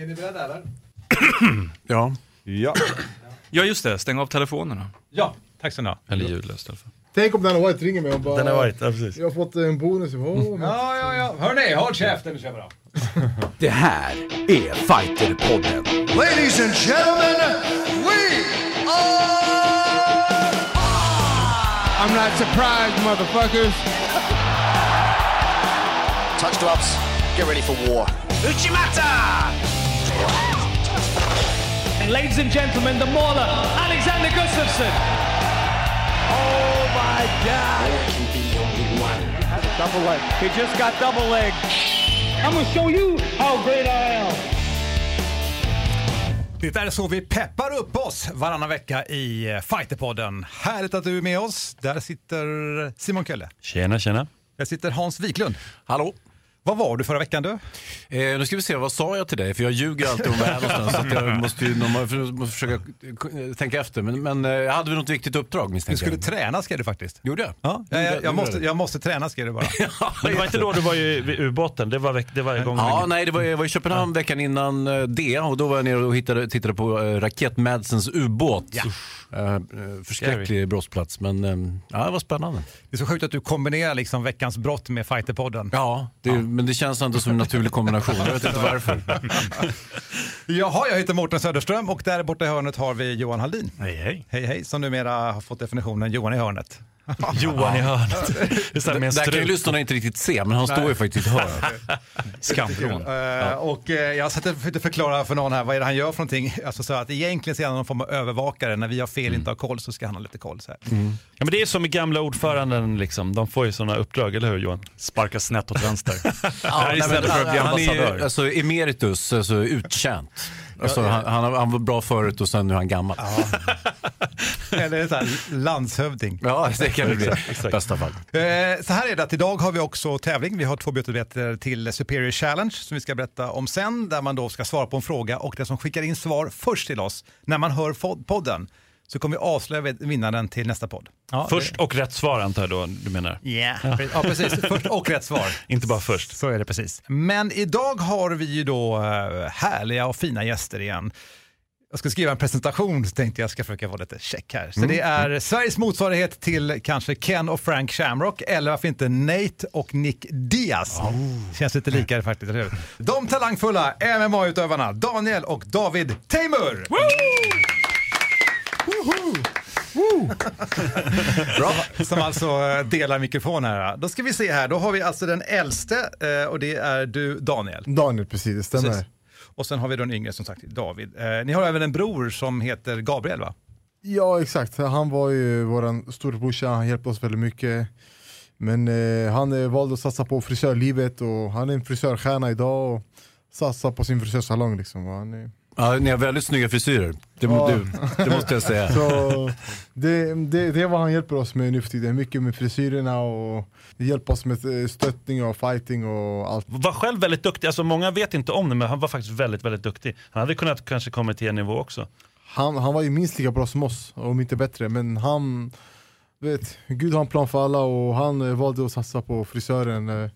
Är ni beredda eller? Ja. Ja. Ja just det, stäng av telefonerna. Ja, tack så mycket. Eller ljudlöst i alla fall. Tänk om Dana White ringer mig och bara... Den har varit, ja precis. Jag har fått en bonus. Oh, Ja, ja, ja. Hörni, håll käften nu kör vi då. Det här är Fighterpodden. Ladies and gentlemen, we are... I'm not surprised motherfuckers. Touch gloves, get ready for war. Ladies and gentlemen, the mauler, Alexander Gustafsson. Oh my God. Double leg. He just got double leg. I'm gonna show you how great I am. Det är så vi peppar upp oss varannan vecka i eh, Fighterpodden. Härligt att du är med oss. Där sitter Simon Kölle. Tjena, tjena. Där sitter Hans Wiklund. Hallå? Vad var du förra veckan du? Eh, nu ska vi se, vad sa jag till dig? För jag ljuger alltid om var jag är någonstans. Så jag måste ju normal- måste försöka eh, tänka efter. Men, men eh, hade vi något viktigt uppdrag Du misstänker skulle jag? träna ska du faktiskt. Gjorde jag? Ja, jag, jag, jag, måste, jag måste träna ska du bara. Men det var inte då du var ju vid ubåten? Det var, veck, det var igång Ja, nej, det var, jag var i Köpenhamn veckan innan eh, det och då var jag nere och hittade, tittade på Raket Madsens ubåt. Eh, eh, förskräcklig brottsplats, men eh, ja, det var spännande. Det är så sjukt att du kombinerar liksom veckans brott med Fighterpodden. Ja, det, men det känns ändå som en naturlig kombination. Jag vet inte varför. Jaha, jag heter Mårten Söderström och där borta i hörnet har vi Johan Haldin. Hej, hej. Hej hej, som numera har fått definitionen Johan i hörnet. Johan i hörnet. Det är en Där kan ju lyssnarna inte riktigt se, men han står ju faktiskt i hörnet. Skamvrån. Eh, Och eh, jag satt och försökte förklara för någon här vad är det han gör för någonting. Alltså så att egentligen så är han någon form av övervakare. När vi har fel, inte har koll, så ska han ha lite koll. Så här. Ja, men det är som med gamla ordföranden, liksom. de får ju sådana uppdrag, eller hur Johan? Sparka snett åt vänster. Ja, istället nej, för att bli han är ju ambassadör. alltså, emeritus, alltså uttjänt. Alltså, han, han, han var bra förut och sen nu är han gammal. Ja, Eller så här, landshövding. det kan det bli bästa fall. Eh, Så här är det att idag har vi också tävling. Vi har två biljetter till Superior Challenge som vi ska berätta om sen. Där man då ska svara på en fråga och den som skickar in svar först till oss när man hör podden så kommer vi avslöja vinnaren till nästa podd. Ja, Först och rätt svar antar jag då du menar? det- Yeah. Ja, precis. Först och rätt svar. Inte bara först. Så är det precis. Men idag har vi ju då eh, härliga och fina gäster igen. Jag ska skriva en presentation så tänkte jag ska försöka vara lite check här. Så det är Sveriges motsvarighet till kanske Ken och Frank Shamrock eller varför inte Nate och Nick Diaz. Känns lite likare faktiskt, eller hur? De talangfulla MMA-utövarna Daniel och David Tamer! Bra. Som alltså eh, delar mikrofon här. Då ska vi se här, då har vi alltså den äldste eh, och det är du Daniel. Daniel, precis. Det stämmer. Precis. Och sen har vi den yngre som sagt David. Eh, ni har även en bror som heter Gabriel va? Ja, exakt. Han var ju vår storebrorsa, han hjälpte oss väldigt mycket. Men eh, han valde att satsa på frisörlivet och han är en frisörstjärna idag och satsar på sin frisörsalong. Liksom. Han är, Ja, ni har väldigt snygga frisyrer. Det, Ja. det, det måste jag säga. så det, det, det är vad han hjälper oss med nu för tiden. Mycket med frisyrerna och hjälper oss med eh, stöttning och fighting och allt. Var själv väldigt duktig, alltså många vet inte om det men han var faktiskt väldigt, väldigt duktig. Han hade kunnat kanske komma till en nivå också. Han, han var ju minst lika bra som oss, om inte bättre. Men han, vet, Gud har en plan för alla och han eh, valde att satsa på frisören.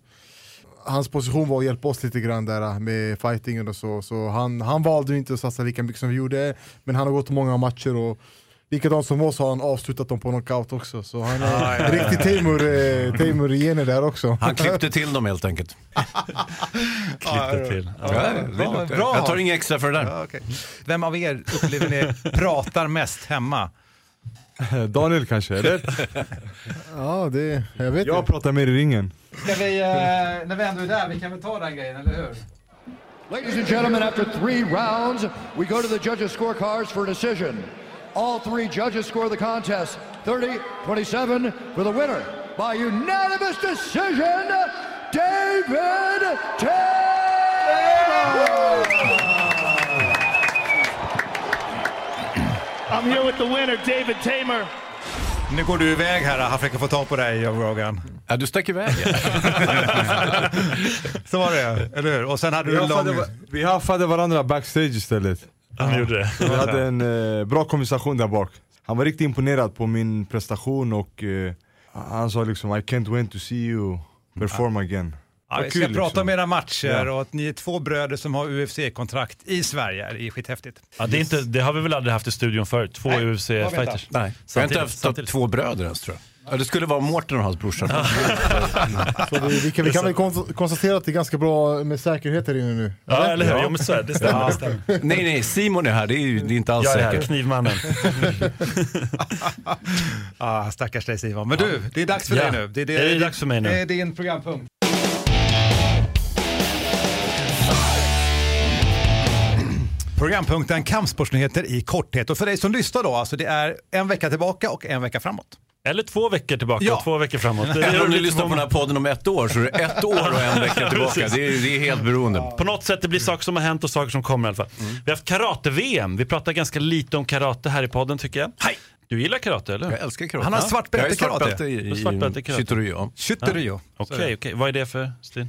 Eh. Hans position var att hjälpa oss lite grann där eh, med fightingen och så. Så han, han valde inte att satsa lika mycket som vi gjorde. Men han har gått många matcher och likadant som oss har han avslutat dem på knockout också. Så han är riktigt Teimur, eh, Teimur gener där också. Han klippte till dem helt enkelt. Klippte till. Ja. bra, bra. Jag tar inga extra för det där. Ja, okej. Vem av er upplever ni pratar mest hemma? Daniel kanske, eller? Ja, det, jag vet Jag inte. pratar mer i ringen. Ska vi, eh, när vi ändå är där, vi kan väl ta den grejen, eller hur? Ladies and gentlemen, after three rounds, we go to the judges' scorecards for a decision. All three judges score the contest 30-27 for the winner by unanimous decision, David Taylor! I'm here with the winner, David Tamer. Nu går du iväg här, han försöker få tag på dig, Joe Rogan. Ja, du stack iväg. Så var det, eller hur? Och sen hade Vi du en lång... vi haffade varandra backstage istället. Han gjorde det. Vi hade en eh, bra konversation där bak. Han var riktigt imponerad på min prestation och eh, han sa liksom I can't wait to see you perform again. Ja, vi ska kul, prata liksom. om era matcher Ja. och att ni är två bröder som har UFC-kontrakt i Sverige. Det är skithäftigt. Ja, det, är inte, det har vi väl aldrig haft i studion förut, två vi UFC-fighters. Nej, jag har inte haft samtidigt. två bröder ens tror jag. Ja, det skulle vara Mårten och hans brorsa. Så det, vi kan, vi kan väl kon- konstatera att det är ganska bra med säkerhet här inne nu. Ja, eller hur? Ja. Men så är det. Det stämmer. Det stämmer. nej, nej, Simon är här. Det är, ju- det är inte alls Jag är här, säkert. knivmannen. Ah, stackars dig Simon. Men du, det är dags för Ja. dig nu. Det är, Det är dags för mig nu. Det är din programpunkt. Programpunkten Kampsportsnyheter i korthet. Och för dig som lyssnar då, alltså det är en vecka tillbaka och en vecka framåt. Eller två veckor tillbaka Ja. och två veckor framåt. Det Även om ni lyssnar på den här podden om ett år så är det ett år och en vecka tillbaka. Det är, det är helt beroende. På något sätt, det blir saker som har hänt och saker som kommer i alla fall. Vi har haft karate-VM. Vi pratar ganska lite om karate här i podden tycker jag. Hej! Du gillar karate eller? Jag älskar karate. Han har svart bälte karate. i, i i karate. Shitoryu. Skytteryo. Okej, okej. Vad är det för stil?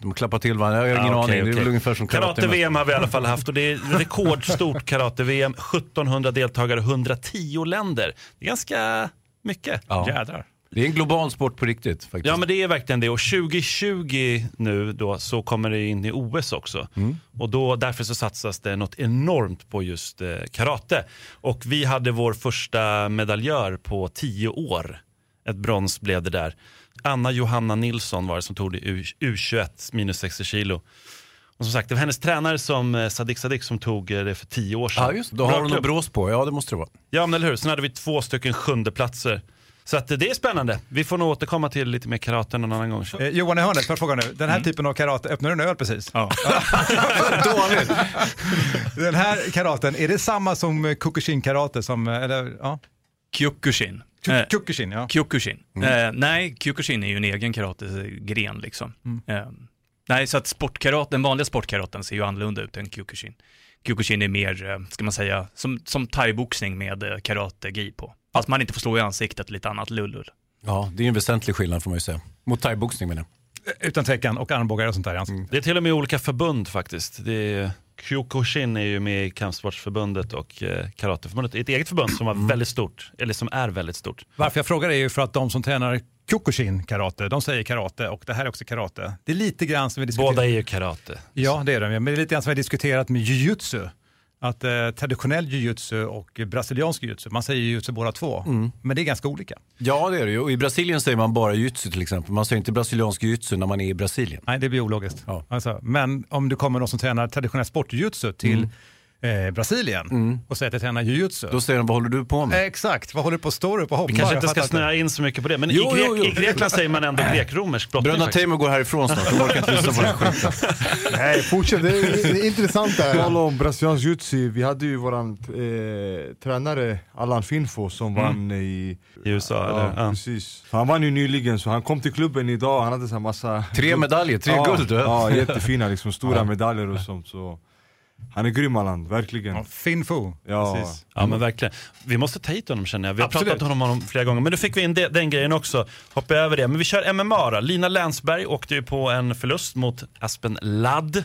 De klappar till varandra. Jag har ingen Ja, okej, aning. Det är väl ungefär som karate. Karate-VM har vi i alla fall haft och det är rekordstort karate-VM. 1700 deltagare, 110 länder. Det är ganska mycket. Ja. Jädrar. Det är en global sport på riktigt faktiskt. Ja men det är verkligen det och 2020 nu då så kommer det in i OS också. Och då, därför så satsas det något enormt på just eh, karate. Och vi hade vår första medaljör på 10 år. Ett brons blev det där. Anna Johanna Nilsson var det som tog det i U- U21 minus 60 kilo. Och som sagt det var hennes tränare som eh, Sadik Sadik som tog eh, det för 10 år sedan. Ja, just. Då Bra har hon något brås på. Ja, det måste det vara. Ja, men eller hur. Sen hade vi två stycken sjunde platser. Så att det är spännande. Vi får nog återkomma till lite mer karate någon annan gång. Eh, Johan i hörnet, får jag fråga nu. Den här typen av karate, öppnar du en öl precis? Ja. Dåligt. Den här karaten, är det samma som eh, Kukushin-karate? Som, eh, eller, ja. Kyokushin. Ku- Eh, Kukushin, ja. Kyokushin. Eh, nej, Kyokushin är ju en egen karategren liksom. Eh, nej, så att sportkarate, den vanliga sportkaraten ser ju annorlunda ut än Kyokushin. Kyokushin är mer, eh, ska man säga, som, som thaiboxning med eh, karate-gi på. Fast man inte får slå i ansiktet, lite annat lullull. Ja, det är en väsentlig skillnad får man ju säga. Mot thaiboxning menar jag. Utan tvekan, och armbågar och sånt där. Alltså. Det är till och med olika förbund faktiskt. Det är, Kyokushin är ju med i Kampsportsförbundet och eh, Karateförbundet. Ett eget förbund som var väldigt stort, eller som är väldigt stort. Varför jag frågar är ju för att de som tränar Kyokushin-karate, de säger karate och det här är också karate. Det är lite grann som vi diskuterar. Båda är ju karate. Ja, det är de. Men det är lite grann som vi har diskuterat med jujutsu. Att eh, traditionell jujutsu och brasiliansk jujutsu, man säger jujutsu båda två, men det är ganska olika. Ja, det är det ju. Och I Brasilien säger man bara jujutsu till exempel. Man säger inte brasiliansk jujutsu när man är i Brasilien. Nej, det blir ologiskt. Ja. Alltså, men om du kommer någon som tränar traditionell sportjujutsu till eh, Brasilien och säger att jag tränar jujutsu. Då säger de, vad håller du på med? Exakt, vad håller du på att stå upp och hoppa? Vi kanske inte ska snöa in så mycket på det, men Jo, i, Grek, jo, jo. i Grekland säger man ändå grek-romersk brottning. Bröderna. Teemu går härifrån snart. De orkar inte lyssna på den här skiten. Nej, fortsätt. Det är, det är intressant det här. Tala om brasiliansk jutsu, vi hade ju våran eh, tränare Allan Finfo som vann i I USA, Ja, eller? Ja. precis. Så han vann ju nyligen, så han kom till klubben idag, han hade så här massa Tre medaljer, tre ja, guld. Ja, jättefina liksom, stora medaljer och sånt så Han är grym Allan, verkligen Fin Fu. Ja, Precis. Ja men verkligen. Vi måste ta hit honom känner jag. Vi har Absolut. pratat om honom flera gånger. Men nu fick vi in det, den grejen också. Hoppa över det. Men vi kör MMA då. Lina Länsberg åkte ju på en förlust mot Aspen Ladd.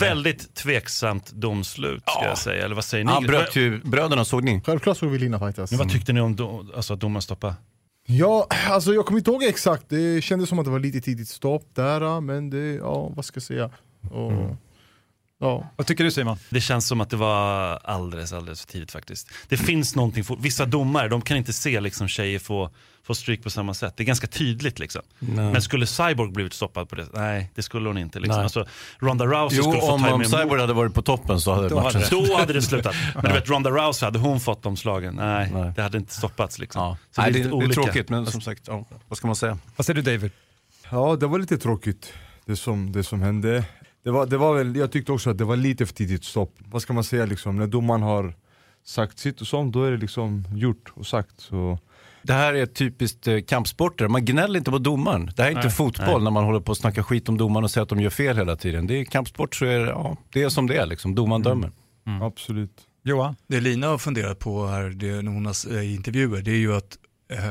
Väldigt tveksamt domslut ska jag säga. Eller vad säger ni? Han bröt ju bröderna, såg ni? Självklart såg vi Lina fightas. Men vad tyckte ni om do, alltså, att domaren stoppade? Ja, alltså jag kommer inte ihåg exakt. Det kändes som att det var lite tidigt stopp där, men det, ja vad ska jag säga. Och, ja. Vad tycker du Simon? Det känns som att det var alldeles, alldeles för tidigt faktiskt. Det finns någonting, för, vissa domare de kan inte se liksom, tjejer få, få stryk på samma sätt. Det är ganska tydligt liksom. Men skulle Cyborg blivit stoppad på det? Nej, det skulle hon inte. Liksom. Nej. Alltså, Ronda Rousey Jo, skulle få om, ta om Cyborg hade varit på toppen så hade matchen hade Då hade det slutat. Men du vet Ronda Rousey, hade hon fått de slagen? Nej, Nej. det hade inte stoppats liksom. Ja. Så Nej, det, lite det är tråkigt, men som sagt, ja, vad ska man säga? Vad säger du David? ja det var lite tråkigt det som, det som hände det var, det var väl, Jag tyckte också att det var lite för tidigt stopp Vad ska man säga liksom, när domaren har sagt sitt och sånt, då är det liksom gjort och sagt så Det här är typiskt eh, kampsporter, man gnäller inte på domaren. Det här är inte Nej, fotboll nej. när man håller på att snacka skit om domaren och säger att de gör fel hela tiden. Det är kampsport så är det, ja, det är som det är liksom, domaren dömer. absolut Johan? Det Lina har funderat på här det, när hon har eh, i intervjuer, det är ju att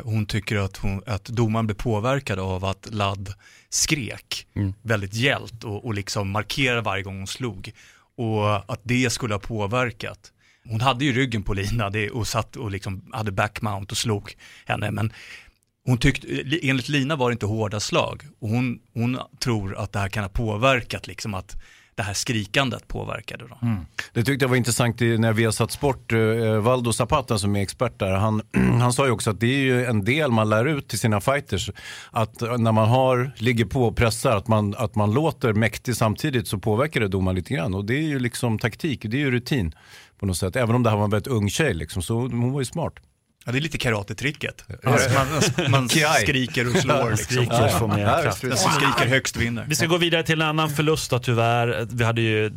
hon tycker att, hon, att domaren blev påverkad av att Ladd skrek Mm. väldigt gällt och, och liksom markerade varje gång hon slog. Och att det skulle ha påverkat. Hon hade ju ryggen på Lina och satt och liksom hade backmount och slog henne, men Hon tyckte, enligt Lina var det inte hårda slag. Och hon, hon tror att det här kan ha påverkat, liksom att det här skrikandet påverkade dem. Mm. Det tyckte jag var intressant när vi har satt sport. Eh, Valdo Zapata som är expert där, han, han sa ju också att det är ju en del man lär ut till sina fighters. Att eh, när man har, ligger på och pressar, att man, att man låter mäktig samtidigt så påverkar det domaren lite grann. Och det är ju liksom taktik, det är ju rutin på något sätt. Även om det här var en väldigt ung tjej liksom, så hon var ju smart. Ja, det är lite karatetricket. Alltså, man man skriker och slår. Liksom. Skriker och får mer kraft. Den som skriker högst vinner. Vi ska gå vidare till en annan förlust då tyvärr. Vi hade ju eh,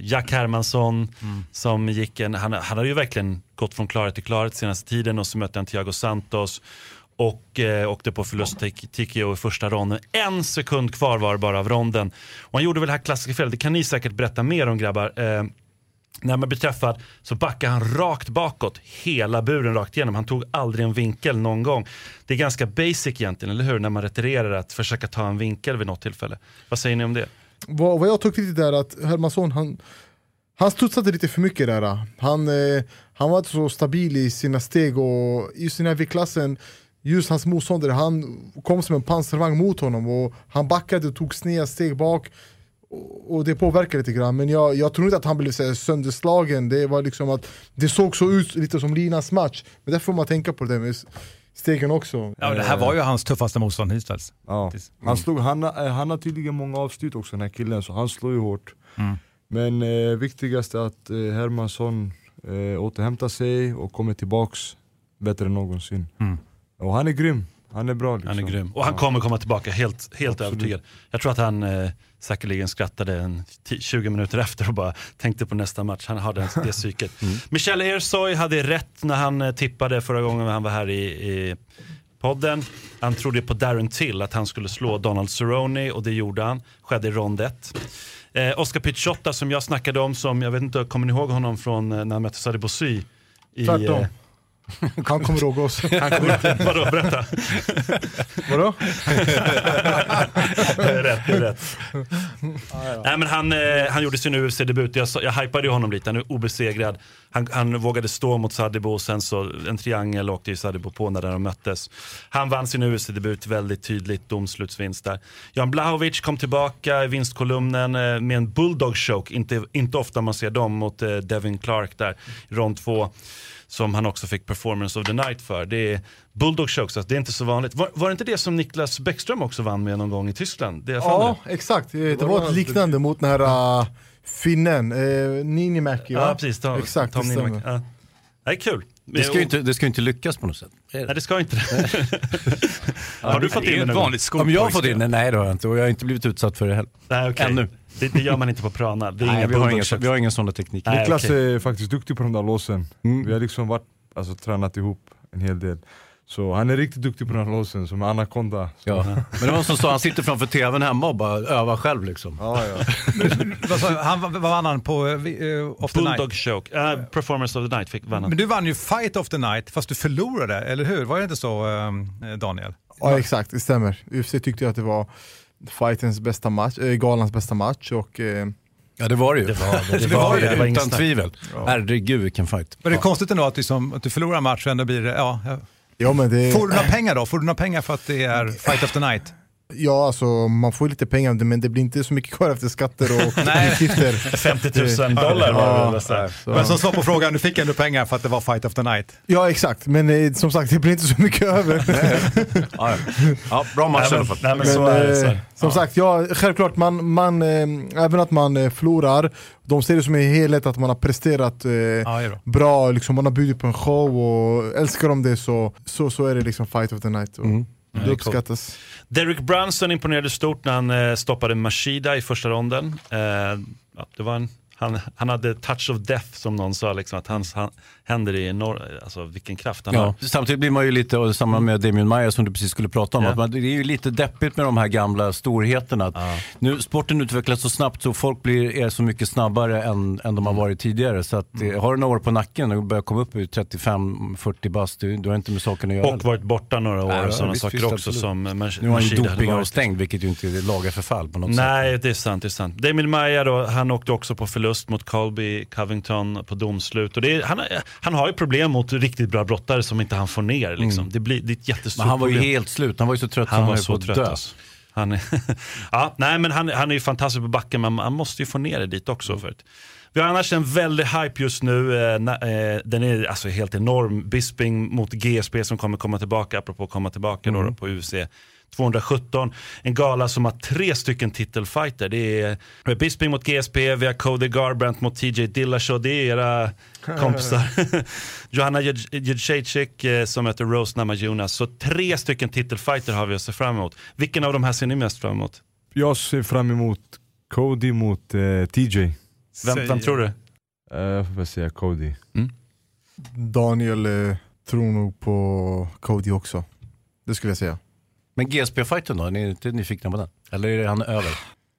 Jack Hermansson som gick en, han, han hade ju verkligen gått från klarhet till klarhet senaste tiden och så mötte han Thiago Santos och eh, åkte på förlust till TKO i första ronden. En sekund kvar var bara av ronden. Och han gjorde väl det här klassiska felet, det kan ni säkert berätta mer om grabbar. Eh, när man blir träffad så backar han rakt bakåt, hela buren rakt igenom. Han tog aldrig en vinkel någon gång. Det är ganska basic egentligen, eller hur? När man retirerar att försöka ta en vinkel vid något tillfälle. Vad säger ni om det? Vad, vad jag tyckte lite där att Hermansson, han, han studsade lite för mycket där. Han, eh, han var inte så stabil i sina steg och just i den här viktklassen, just hans motståndare, han kom som en pansarvagn mot honom och han backade och tog sneda steg bak. Och det påverkade lite grann, men jag, jag tror inte att han blev så sönderslagen. Det var liksom att det såg så ut lite som Linas match. Men därför får man tänka på det med stegen också. Ja, det här var ju hans tuffaste motstånd hittills. Ja. Han, slog, han, har- eh, han har tydligen många avslut också den här killen, så han slår ju hårt. Men eh, viktigast är att eh, Hermansson eh, återhämtar sig och kommer tillbaks bättre än någonsin. Och han är grym, han är bra. Liksom. Han är grym. Och han kommer komma tillbaka helt, helt övertygad. Jag tror att han eh, säkerligen skrattade en 10 20 minuter efter och bara tänkte på nästa match. Han hade det psyket. Michel Ersoy hade rätt när han eh, tippade förra gången han var här i, i podden. Han trodde på Darren Till, att han skulle slå Donald Cerrone och det gjorde han. Skedde i rond 1. Eh, Oscar Picciotta som jag snackade om, som jag vet inte, kommer ni ihåg honom från eh, när han mötte Sadie Bossy? I, Tvärtom. eh, Han kommer ihåg oss. vadå, berätta. Vadå? Det är rätt, det är rätt. Nej, men han, eh, han gjorde sin UFC-debut, jag, jag hypade honom lite, han är obesegrad. Han, han vågade stå mot Sadibou och sen så en triangel åkte ju Sadibou på när de möttes. Han vann sin UFC-debut väldigt tydligt, domslutsvinst där. Jan Blahovic kom tillbaka i vinstkolumnen eh, med en bulldog choke, inte, inte ofta man ser dem mot eh, Devin Clark där rond två. Som han också fick performance of the night för. Det är bulldog chokes, alltså, det är inte så vanligt. Var, var det inte det som Niklas Bäckström också vann med någon gång i Tyskland? Det är Ja, mig. exakt. Eh, Det var ett liknande mot den här uh, finnen, uh, Ninimäki va? Ja, precis. Tom, Exakt, Tom det. Ja. Det är kul. Det ska ju inte, det ska ju inte lyckas på något sätt. Nej, det ska inte det. Har du fått det är in ju det gång? vanligt Om jag har fått in det? Nej det har jag inte och jag har inte blivit utsatt för det heller. Nej, okej. Ännu. Det, det gör man inte på Prana. Det är Nej, inga vi, har bulldog ingen, chokes. vi har ingen sådana tekniker. Nej, Niklas okej. är faktiskt duktig på de där låsen. Vi har liksom varit, alltså, tränat ihop en hel del. Så han är riktigt duktig på den här låsen, som Anaconda. Så, Ja. Men det var någon som sa, han sitter framför tvn hemma och bara övar själv liksom. ja, ja. Han, vad vann han på uh, Off the Night? Bulldog choke. Uh, performance of the night fick vann han. Men du vann ju Fight of the Night fast du förlorade, eller hur? Var det inte så eh, Daniel? Ja exakt, det stämmer. UFC tyckte jag att det var fightens bästa match, äh, galans bästa match och eh, Ja det var det ju. Det var det. Det var det, det var Utan tvivel. Herregud vilken fight. Men det är konstigt ändå att, liksom, att du förlorar matchen, då blir det, ja. ja. ja men det... Får du några pengar då? Får du några pengar för att det är Fight of the Night? Ja alltså man får lite pengar men det blir inte så mycket kvar efter skatter och Nej. utgifter. 50 000 dollar var det så. Så- Men som svar på frågan, du fick ändå pengar för att det var Fight of the Night. Ja exakt, men eh, som sagt det blir inte så mycket över. Ja, ja. ja, bra match i alla fall. Nej, men Men, så är det. Så. eh, som sagt, ja, självklart, man, man, eh, även att man eh, förlorar, de ser det som en helhet att man har presterat eh, Ja, bra, liksom, man har bjudit på en show och älskar de det så, så, så är det liksom fight of the night. Och Mm. Det uppskattas. Derek Brunson imponerade stort när han eh, stoppade Mashida i första ronden. Eh, ja, det var en, han, han hade touch of death som någon sa, liksom, att hans han, händer i norr, alltså vilken kraft han Ja, har. samtidigt blir man ju lite, och samma med Damien Meyer som du precis skulle prata om, Ja. att man, det är ju lite deppigt med de här gamla storheterna. Att Nu, sporten utvecklas så snabbt så folk blir, är så mycket snabbare än, än de har varit tidigare. Så att, eh, har du några år på nacken och börjar komma upp i 35-40 bast, du, du har inte med saken att göra. Och varit borta några år Ja, och sådana visst, saker visst, också absolut. som Mash- nu har han ju Mashida hade doping varit. och stängt vilket ju inte lagar förfall på något sätt. Nej, det är sant. Det är sant. Damien Maia då, han åkte också på förlust. mot Colby Covington på domslut. Och det är, han, han har ju problem mot riktigt bra brottare som inte han får ner. Liksom. Det, blir, det är ett jättestort Men han var ju problem. helt slut, han var ju så trött Han så var så på att trött dö. alltså. Han är, ja, nej, men han, han är ju fantastisk på backen, men man måste ju få ner det dit också. Förut. Vi har annars en väldig hype just nu. Eh, eh, den är alltså helt enorm. Bisping mot GSP som kommer komma tillbaka, apropå komma tillbaka då, då, på UFC 217. En gala som har tre stycken titelfighter. Det är Bisping mot GSP, vi har Cody Garbrandt mot TJ Dillashaw. Det är era kompisar. Johanna Jędrzejczyk eh, som möter Rose Namajunas. Så tre stycken titelfighter har vi att se fram emot. Vilken av de här ser ni mest fram emot? Jag ser fram emot Cody mot eh, TJ. Vem, vem tror du? Eh, jag får väl säga Cody. Daniel eh, tror nog på Cody också. Det skulle jag säga. Men GSP-fighten då, är ni inte nyfikna på den? Eller är han över?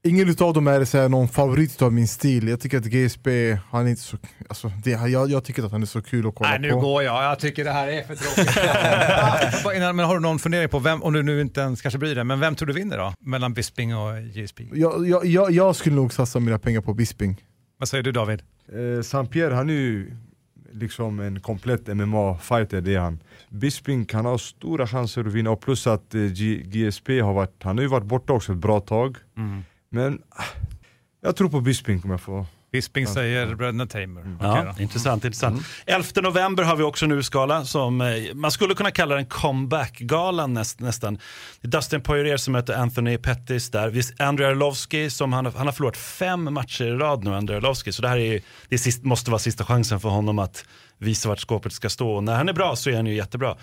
Ingen utav dem är så någon favorit av min stil. Jag tycker att GSP, han är inte så, alltså, det, jag, jag tycker att han är så kul att kolla Nej, nu på. går jag. Jag tycker det här är för tråkigt. Men har du någon fundering på vem, om du nu inte ens kanske bryr dig, men vem tror du vinner då? Mellan Bisping och GSP? Jag, jag, jag, jag skulle nog satsa mina pengar på Bisping. Vad säger du David? Eh, Saint-Pierre han är ju liksom en komplett MMA-fighter, det är han. Bisping kan ha stora chanser att vinna, och plus att eh, GSP har varit, han har ju varit borta också ett bra tag. Men ah, jag tror på Bisping om jag får... Bisping säger bröderna Tamer. Ja, Okej då. intressant. intressant. 11 november har vi också en US-gala som eh, man skulle kunna kalla den comeback-galan näst, nästan. Det är Dustin Poirier som möter Anthony Pettis där. Vi Andrei Arlovski som han, har- han har förlorat fem matcher i rad nu, Andrei Arlovski. Så det här är, det är sist, måste vara sista chansen för honom att visa vart skåpet ska stå. Och när han är bra så är han ju jättebra.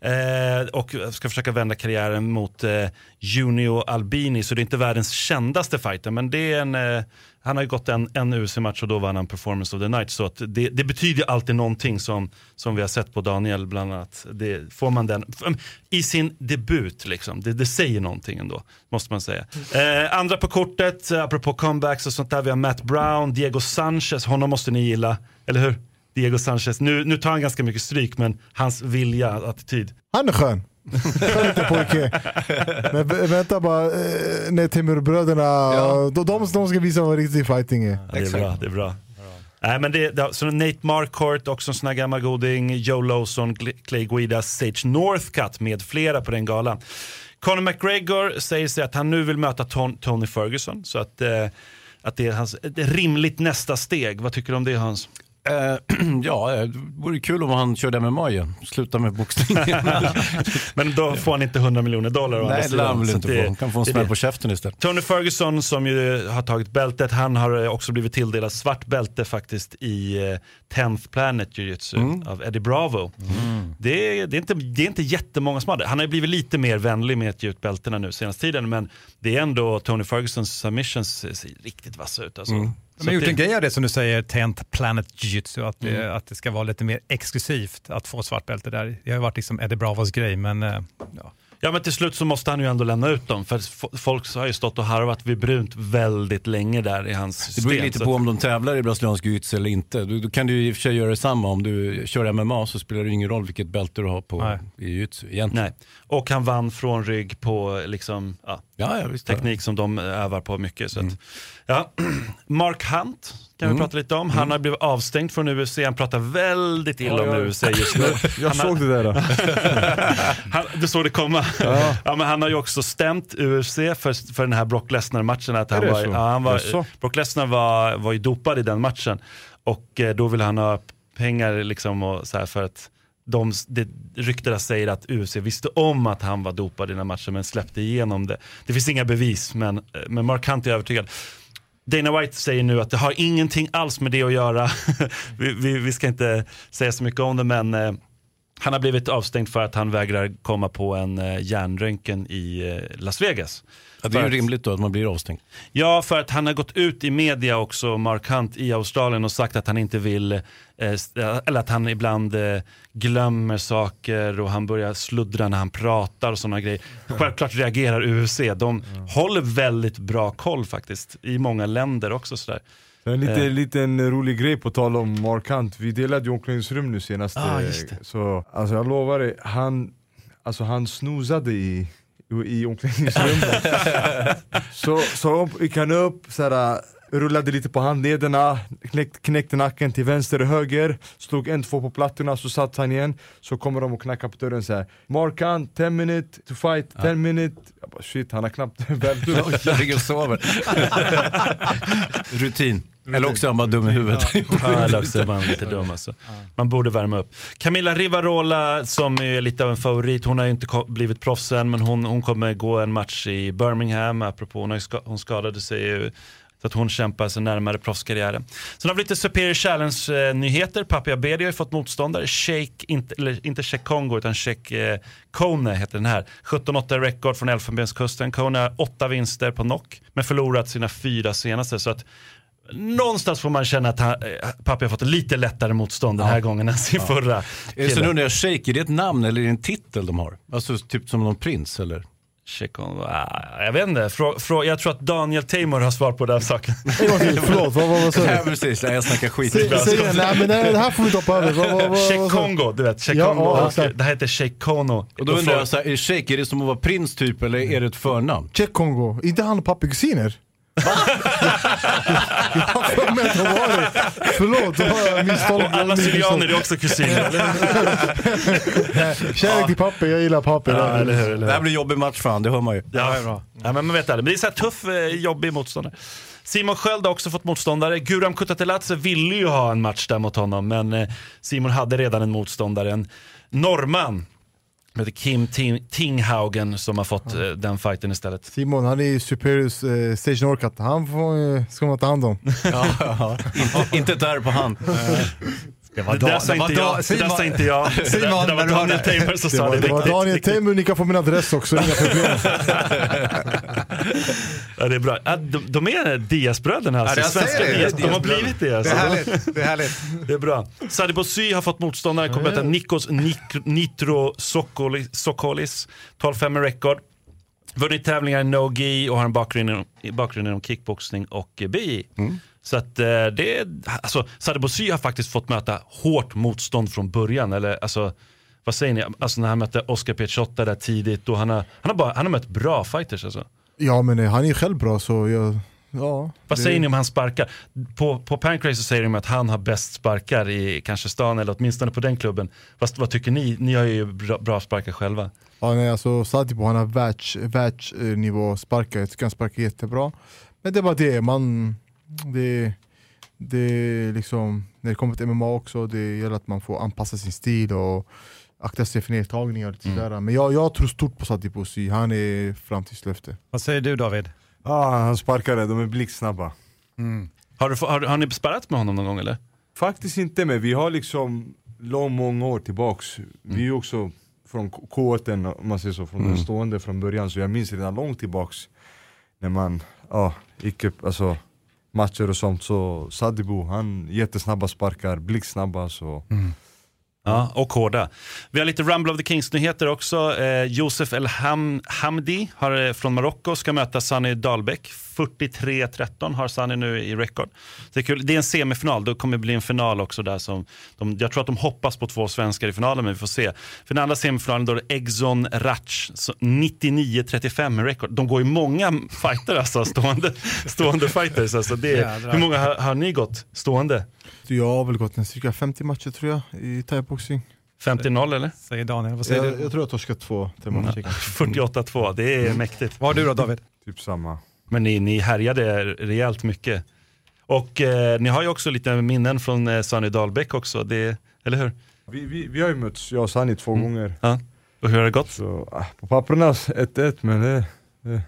Eh, och ska försöka vända karriären mot eh, Junio Albini, så det är inte världens kändaste fighter, men det är en eh, han har ju gått en, en UFC-match och då vann han performance of the night. Så att det, det betyder alltid någonting som, som vi har sett på Daniel bland annat. Det, får man den i sin debut, liksom. det, det säger någonting ändå, måste man säga. Eh, andra på kortet, eh, apropå comebacks och sånt där, vi har Matt Brown, Diego Sanchez, honom måste ni gilla, eller hur? Diego Sanchez, nu, nu tar han ganska mycket stryk, men hans vilja, attityd. Han är skön. Skön liten pojke. Men vä- vänta bara, eh, när Timurbröderna, de, de, de ska visa vad riktig fighting är. Ja, det är bra. Det är bra. Nej, men det, det, så Nate Marquardt, också en sån här gammal goding, Joe Lawson, Clay Guida, Sage Northcutt med flera på den galan. Conor McGregor säger sig att han nu vill möta Ton, Tony Ferguson, så att, eh, att det är hans, ett rimligt nästa steg. Vad tycker du om det Hans? Eh, ja, det vore kul om han körde MMA igen. Sluta med boxning. Men då får han inte 100 miljoner dollar Nej, det lär han väl inte det- få. Han kan få en det smäll det. på käften istället. Tony Ferguson som ju har tagit bältet, han har eh, också blivit tilldelad svart bälte faktiskt i eh, 10th Planet Jiu-Jitsu Mm. av Eddie Bravo. Det, är, det, är inte, det är inte jättemånga som har det. Han har ju blivit lite mer vänlig med att ge ut bältena nu senaste tiden, men det är ändå Tony Fergusons submissions ser riktigt vassa ut. Alltså. Mm. De har gjort en det- grej av det som du säger, 10th Planet Jiu-Jitsu, att, det- Mm. att det ska vara lite mer exklusivt att få svart bälte där. Det har ju varit liksom Eddie Bravos grej, men eh, ja. Ja men till slut så måste han ju ändå lämna ut dem, för folk har ju stått och harvat vid brunt väldigt länge där i hans Det system. beror ju lite på om de tävlar i brasiliansk jiu-jitsu eller inte. Då, då kan du i och för sig göra detsamma. Om du kör MMA så spelar det ingen roll vilket bälte du har på Nej. i jiu-jitsu egentligen. Nej. Och han vann från rygg på liksom, ja, Ja, ja, visst. teknik som de övar på mycket. Så att, ja. Mark Hunt kan Mm. vi prata lite om. Han har blivit avstängd från UFC, han pratar väldigt illa Ja, om ja. UFC just nu. Jag Han har- såg det där. han, du såg det komma. Ja. men han har ju också stämt UFC för, för den här Brock Lesnar-matchen. Att han var, ja, han var? Brock Lesnar var, var ju dopad i den matchen. Och eh, då vill han ha pengar liksom och så här för att de, det, ryktena säger att UFC visste om att han var dopad i den här matchen men släppte igenom det. Det finns inga bevis men, eh, men Mark Hunt är övertygad. Dana White säger nu att det har ingenting alls med det att göra. vi, vi, vi ska inte säga så mycket om det men eh, han har blivit avstängd för att han vägrar komma på en eh, hjärnröntgen i eh, Las Vegas. Ja, det är ju rimligt då att man blir avstängd. Ja, för att han har gått ut i media också, Mark Hunt i Australien och sagt att han inte vill, eh, eller att han ibland eh, glömmer saker och han börjar sluddra när han pratar och sådana grejer. Självklart reagerar UFC, de håller väldigt bra koll faktiskt i många länder också sådär. En lite, Eh. liten rolig grej på tal om Mark Hunt, vi delade ju omklädningsrum nu senast Ah. Så alltså jag lovar dig, han, alltså han snoozade i, i omklädningsrummet Så, så gick han upp, såhär, rullade lite på handlederna, knäck, knäckte nacken till vänster och höger, slog en, två på plattorna, så satt han igen. Så kommer de och knackar på dörren såhär, Markan, 10 minute to fight, 10 minute. Jag bara shit, han har knappt värmt upp. Jag ligger och sover. Rutin. Eller också är han bara dum i huvudet. Ja, eller också är man lite dum alltså. Man borde värma upp. Camilla Rivarola som är lite av en favorit, hon har ju inte blivit proffs än men hon, hon kommer gå en match i Birmingham, apropå hon, ska, hon skadade sig ju. Så att hon kämpar sig närmare proffskarriären. Sen har vi lite Superior Challenge-nyheter. Papi Abedi har ju fått motståndare. Sheikh, inte, eller inte Sheikh Kongo utan Sheikh eh, Kone heter den här. 17-8 rekord från Elfenbenskusten. Kone har åtta vinster på knock men förlorat sina fyra senaste. Så att någonstans får man känna att han, eh, Papi har fått lite lättare motstånd den här gången än sin förra. Eh, Så kille. nu undrar jag, Shake, är det ett namn eller är det en titel de har? Alltså typ som någon prins eller? Ah, jag vet inte. Frå, frå, jag tror att Daniel Taymor har svar på den saken. Förlåt, vad, vad, vad sa Nej du? precis, Nej, jag snackar skit. Säg igen, nej men det här, det här får vi inte hoppa över. Sa du? Kongo, du vet. Sheikh Ja, ja, det här heter Sheikh Kono. Och då undrar jag, så här, är Shake, är det som att vara prins typ eller är det ett förnamn? Check Kongo, inte han och pappi kusiner? jag har för mig att de var det. Förlåt, då har jag misstolkat. Alla syrianer är också kusiner. Kärlek till pappi, jag gillar pappi. ja, eller hur, eller Det hur? här blir jobbig match för han, det hör man ju. Ja, ja, men man vet aldrig. Men det är så här tuff, eh, jobbig motståndare. Simon Sköld har också fått motståndare. Guram Kutateladze ville ju ha en match där mot honom, men eh, Simon hade redan en motståndare. En norrman, heter Kim Ting- Tinghaugen, som har fått eh, den fighten istället. Simon, han är ju Superiors eh, Stage Norcat. Han får, eh, ska man ta hand om. Ja, ja. Inte, inte där på han. Det var Det sa det var inte jag. Det sa inte. Det Simon, det där var Daniel det. Tamer som Det sa var, det. det var Daniel. Temur, ni kan få min adress också, inga problem. Ja, det är bra. De, de är Diaz-bröderna, alltså. Ja, svenska det. Diaz. De har blivit det. Det Alltså. är härligt. Det är härligt. Det är bra. Sadi Bossy har fått motståndare, kommer möta Nikos Nik- Nitro Sokolis, Sokolis 12-5 rekord. Vunnit tävlingar i no-gi och har en bakgrund inom, bakgrund inom kickboxning och eh, BI. Så att eh, det alltså Sadi Bossy har faktiskt fått möta hårt motstånd från början. Eller alltså, vad säger ni? Alltså när han mötte Oscar Piacciotta där tidigt och han har, han har, bara, han har mött bra fighters alltså. Ja men eh, han är ju själv bra så jag, ja. Vad det- säger ni om hans sparkar? På, på Pancrase så säger de att han har bäst sparkar i kanske stan eller åtminstone på den klubben. Fast vad tycker ni? Ni har ju bra, bra sparkar själva. Ja, nej, alltså, Sadipo han har världs, världsnivå sparkar, jag tycker han sparkar jättebra. Men det var det, man, det, det är liksom, när det kommer till MMA också, det gäller att man får anpassa sin stil och akta sig för nedtagningar. och lite sådär. Men jag, jag tror stort på Sadipo Sy, han är framtidslöfte. Vad säger du David? Ah, han sparkade, de är blixtsnabba. Har, du, har, har ni sparrat med honom någon gång eller? Faktiskt inte, men vi har liksom lång, många år tillbaks. Vi är ju också från K- K1, om man säger så, från den stående från början. Så jag minns redan långt tillbaks när man ja, gick upp, alltså matcher och sånt. Så Sadibou, han jättesnabba sparkar, blixtsnabba. Så. Mm. Ja, och hårda. Vi har lite Rumble of the Kings-nyheter också. Eh, Josef El Ham Hamdi har, eh, från Marocko ska möta Sani Dahlbäck. 43-13 har Sani nu i record. Det är, kul. det är en semifinal, det kommer bli en final också där. Som de, jag tror att de hoppas på två svenskar i finalen, men vi får se. För den andra semifinalen då är det Exon Ratch, så 99-35 i record. De går ju många fighter alltså, stående, stående fighters. Alltså det är, hur många har, har ni gått stående? Jag har väl gått en cirka 50 matcher tror jag i thaiboxning. 50-0 eller? Säger Daniel. Vad säger Jag, du? jag tror jag torskat två thaimatcher. 48-2, det är mäktigt. Vad har du då David? Typ samma. Men ni, ni härjade rejält mycket. Och eh, ni har ju också lite minnen från eh, Sunny Dahlbäck också, det, eller hur? Vi, vi, vi har ju mötts, jag och Sani, två gånger. Ja. Och hur har det gått? Så, ah, på papperna 1-1 men det, det,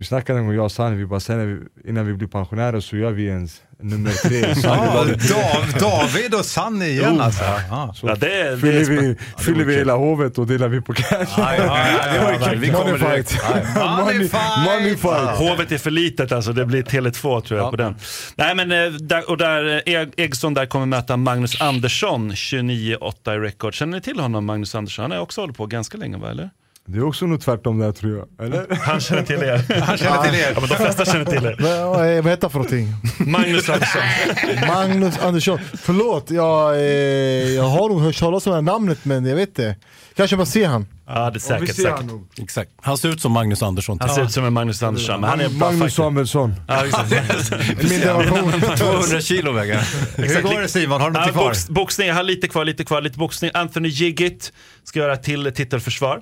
Vi snackade en gång jag och Sani, vi bara sen innan vi blir pensionärer så gör vi en nummer tre. Ja, Dav, David och Sanni igen alltså. Ja. så Ja, det, det fyller är vi, fyller vi hela hovet och delar vi på cash. Ja, ja, ja, ja, Vi kommer direkt. money, money fight! Hovet är för litet alltså, det blir Tele2 tror jag på den. Nej men, eh, där, och där, eh, Egson där kommer möta Magnus Andersson, 29-8 i record. Känner ni till honom Magnus Andersson? Han har också hållit på ganska länge va, eller? Det är också nog tvärtom där tror jag, eller? Han känner till er. Han känner till er. Ja, men de flesta känner till er. Vad vad heter han för någonting? Magnus Andersson. Magnus Andersson. Förlåt, jag, eh, jag har nog hört talas om det här namnet men jag vet inte. Kanske bara ser han. Ja, det är säkert. han säkert. nog. Exakt. Han ser ut som Magnus Andersson. Han ser ut som en Magnus Andersson, men han är Magnus. Samuelsson. Ja, exakt. Min generation. 200 kilo väger han. Hur går det Simon? Har du något kvar? box, boxning, jag har lite kvar, lite kvar, lite boxning. Anthony Jiggit ska göra till titelförsvar.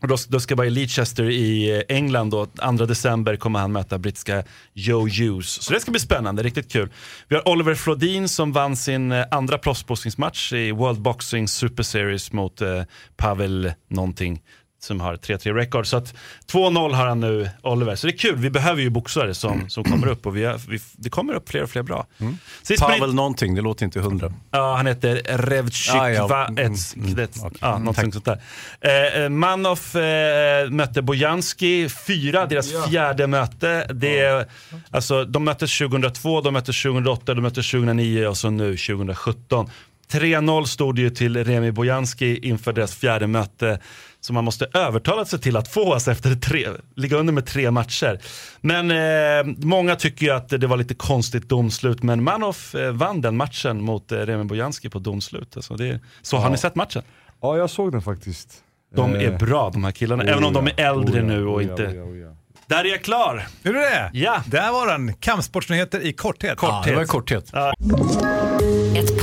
Då, då ska vara i Leicester i eh, England och 2 december kommer han möta brittiska Joe Hughes. Så det ska bli spännande, riktigt kul. Vi har Oliver Flodin som vann sin eh, andra proffsboxningsmatch i World Boxing Super Series mot eh, Pavel någonting som har 3-3 record. Så att 2-0 har han nu, Oliver. Så det är kul, vi behöver ju boxare som, som kommer upp och vi har, vi, det kommer upp fler och fler bra. Sist men inte- Pavel någonting, det låter inte hundra. Ja, han heter Revchik Ah, ja. Va- Mm, Ets- mm, Ets- okej. ja, Mm, någonting sånt där. Eh, eh, Manoff eh, mötte Bojanski, fyra, deras fjärde möte. Det är, alltså, de möttes 2002, de möttes 2008, de möttes 2009 och så nu 2017. 3-0 stod det ju till Remi Bojanski inför deras fjärde möte. Som man måste övertala sig till att få alltså efter tre, ligga under med tre matcher. Men eh, många tycker ju att det var lite konstigt domslut, men Manoff eh, vann den matchen mot eh, Remi Bojanski på domslut. Alltså det, så har Ja. ni sett matchen? Ja, jag såg den faktiskt. De Eh, är bra de här killarna, även om de är äldre oh, nu och oh, inte... oh, oh, oh. Där är jag klar! Är du det? Ja. Där var den. Kampsportsnyheter i korthet. Ja, det var i korthet.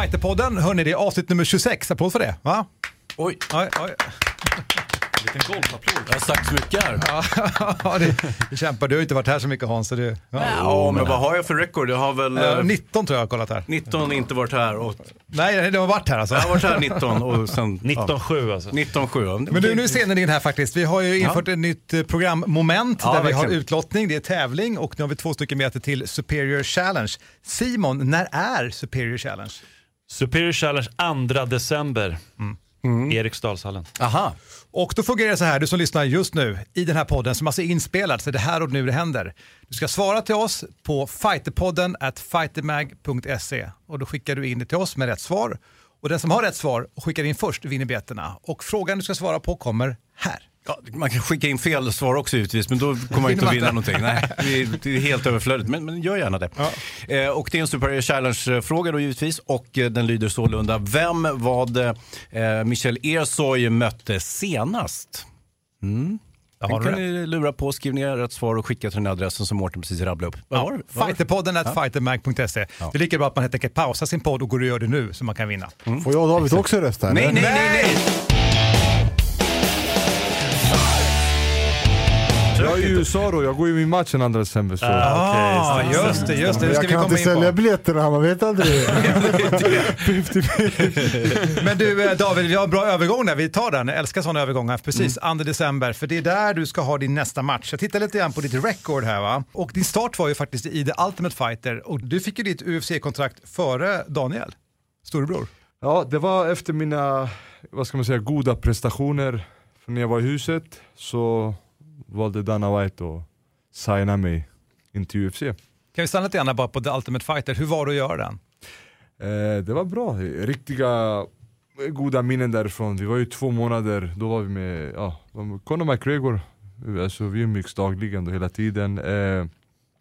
Fighterpodden, hörni, det är avsnitt nummer 26. Applåd för det, va? Oj. Oj, oj. Liten golfapplåd. Jag har sagt så mycket här. Ja, det, kämpar. Du har inte varit här så mycket Hans. Så det, ja. Ja, men vad har jag för record? Jag har väl Eh, eh, 19 tror jag har kollat här. 19 inte varit här och Nej, det har varit här alltså. jag har varit här 19 och sen... 19-7 alltså. 19-7. Men du, nu är scenen in här faktiskt. Vi har ju infört ett nytt eh, programmoment Ja, där vi har utlottning, det är tävling och nu har vi två stycken meter till Superior Challenge. Simon, när är Superior Challenge? Superior Challenge 2 december. Eriksdalshallen. Aha. Och då fungerar det så här, du som lyssnar just nu i den här podden som alltså är inspelad, så det är här och nu det händer. Du ska svara till oss på fighterpodden at fightermag.se och då skickar du in det till oss med rätt svar. Och den som har rätt svar och skickar in först vinner biljetterna. Och frågan du ska svara på kommer här. Ja, man kan skicka in fel svar också givetvis, men då kommer man inte att vinna någonting. Nej, det är, det är helt överflödigt, men, men gör gärna det. Eh, och det är en Super Challenge-fråga då givetvis och eh, den lyder sålunda. Vem var det eh, Michel Ersoy mötte senast? Mm. Den kan ni lura på, skriv ner rätt svar och skicka till den adressen som Mårten precis rabblade upp. Vad? Vad var det? Fighterpodden at fightermag.se. Det är lika bra att man helt enkelt pausar sin podd och går och gör det nu så man kan vinna. Får jag och David också rösta? Nej, nej, nej, nej! I USA då, jag går ju min match den 2 december. Så. Ah, just det, just det. Det ska Jag vi kan komma inte in sälja på. biljetterna, man vet aldrig. Men du eh, David, vi har en bra övergång där. Vi tar den. Jag älskar sådana övergångar. Precis, 2 december. För det är där du ska ha din nästa match. Jag tittar lite grann på ditt record här va. Och din start var ju faktiskt i The Ultimate Fighter. Och du fick ju ditt UFC-kontrakt före Daniel, storebror. Ja, det var efter mina, vad ska man säga, goda prestationer. För när jag var i huset så valde Dana White att signa mig in till UFC. Kan vi stanna lite grann bara på The Ultimate Fighter. Hur var det att göra den? Eh, det var bra, riktiga goda minnen därifrån. Vi var ju två månader, då var vi med ja, Conor McGregor. Alltså, vi umgicks dagligen då hela tiden. Eh,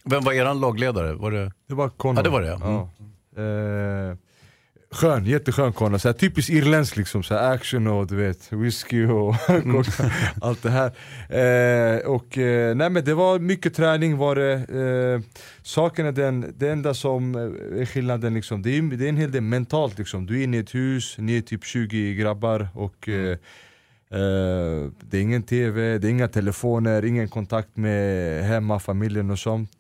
Vem var eran lagledare? Var det... det var Conor. Ja, det var det, ja. Ja. Eh, skön, jätteskön Conor. Så här, typiskt irländsk liksom, så här, action och du vet, whisky och coca- allt det här. Eh, och eh, nej men det var mycket träning var det. Eh, saken är den, det enda som eh, är skillnaden liksom, det är, det är en hel del mentalt liksom. Du är inne i ett hus, ni är typ 20 grabbar och eh, eh, det är ingen tv, det är inga telefoner, ingen kontakt med hemma, familjen och sånt.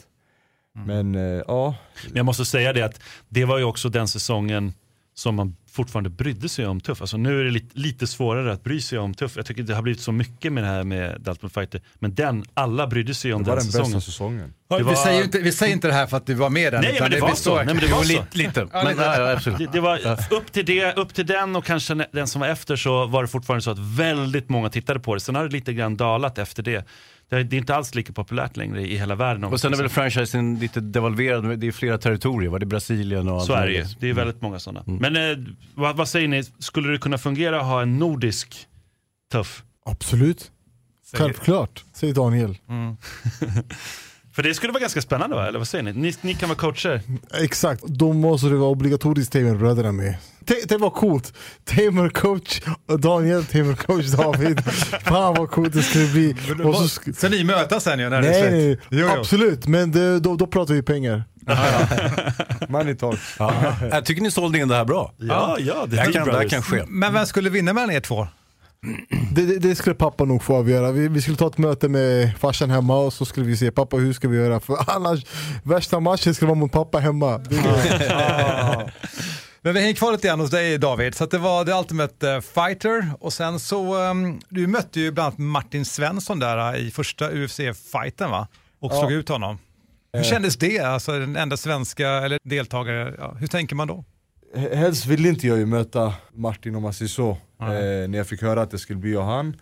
Men eh, ja, Men jag måste säga det att det var ju också den säsongen som man fortfarande brydde sig om tuff. Alltså nu är det lite, lite svårare att bry sig om tuff. Jag tycker det har blivit så mycket med det här med Ultimate Fighter. Men den, alla brydde sig om Det var den den säsongen. bästa säsongen. Det var- Vi, säger inte, vi säger inte det här för att du var med i den. Nej, men det var så. Nej, men det var så. Lite, Men, ja. Det, det var upp till, det, upp till den och kanske den som var efter så var det fortfarande så att väldigt många tittade på det. Sen har det lite grann dalat efter det. Det är inte alls lika populärt längre i hela världen. Och sen är väl franchisen lite devalverad, det är flera territorier, va? det är Brasilien och allt Så är det ju. Det är väldigt många sådana. Men eh, vad, vad säger ni, skulle det kunna fungera att ha en nordisk tuff? Absolut. Självklart, säger Daniel. För det skulle vara ganska spännande va? Eller vad säger ni? Ni, ni kan vara coacher. Exakt, då måste det vara obligatoriskt Tamer-bröderna med. Det, det var coolt. Tamer coach Daniel, Tamer coach David. Fan vad coolt det skulle bli. Och så sk- Så ni mötas sen ju när det är nej, slut? nej, Jo, jo. absolut. Men det, då, då pratar vi pengar. Money talks. Ja. Jag tycker ni sålde in det här bra. Ja, ja, det Det här är kan, det här kan ske. Men vem skulle vinna mellan er två? Det, det, det skulle pappa nog få avgöra. Vi, vi skulle ta ett möte med farsan hemma och så skulle vi se pappa hur ska vi göra? För annars, värsta matchen skulle vara mot pappa hemma. Men vi hänger kvar lite grann hos dig David. Så att det var The Ultimate eh, Fighter och sen så, ehm, du mötte ju bland annat Martin Svensson där eh, i första UFC-fighten va? Och slog ut honom. Hur kändes det? Alltså den enda svenska eller deltagare, ja, hur tänker man då? Helst ville inte jag ju möta Martin om man säger så, eh, när jag fick höra att det skulle bli jag och han.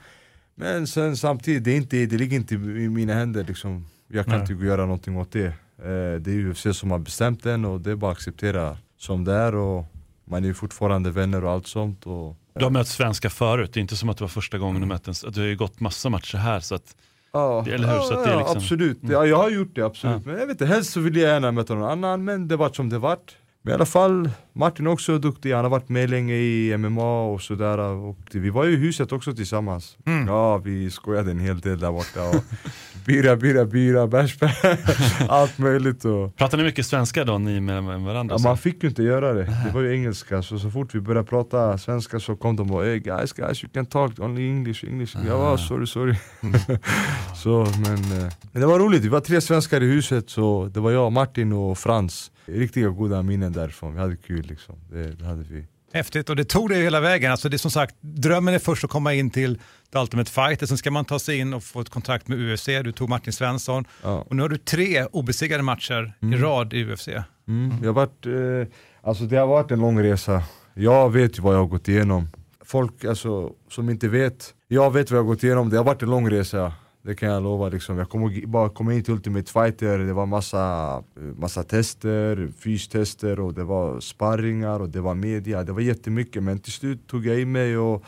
Men sen samtidigt, det, är inte, det ligger inte i mina händer liksom. Jag kan Nej. inte göra någonting åt det. Eh, det är UFC som har bestämt den och det är bara att acceptera som det är och man är ju fortfarande vänner och allt sånt. Och, Du har mött svenskar förut, det är inte som att det var första gången du mötte en, du har ju gått massa matcher här så att Ja, Eller hur? Så att det är ja, liksom- absolut. Ja, jag har gjort det, absolut. Men jag vet inte, helst så vill jag gärna möta någon annan, men det vart som det vart. Men i alla fall, Martin är också duktig, han har varit med länge i MMA och sådär. Och vi var ju i huset också tillsammans. Ja, vi skojade en hel del där borta. Och bira, bira, bira, bärs, allt möjligt. Och, Pratar ni mycket svenska då, ni med, med varandra? ja, man fick ju inte göra det, det var ju engelska. Så, så fort vi började prata svenska så kom de och hey guys, guys you can talk only English, English. Jag var sorry, sorry. så, men, eh, men det var roligt, vi var tre svenskar i huset, så det var jag, Martin och Frans. Riktiga goda minnen därifrån, vi hade kul liksom. Det, det hade vi. Häftigt och det tog det hela vägen. Alltså det är som sagt, drömmen är först att komma in till The Ultimate Fighter, sen ska man ta sig in och få ett kontrakt med UFC. Du tog Martin Svensson Ja. och nu har du tre obesegrade matcher i rad i UFC. Mm. Jag har varit, eh, alltså det har varit en lång resa. Jag vet ju vad jag har gått igenom. Folk alltså, som inte vet, jag vet vad jag har gått igenom. Det har varit en lång resa. Det kan jag lova. Liksom. Jag kom, bara kom in till Ultimate Fighter, det var massa, massa tester, fystester och det var sparringar och det var media. Det var jättemycket men till slut tog jag in mig och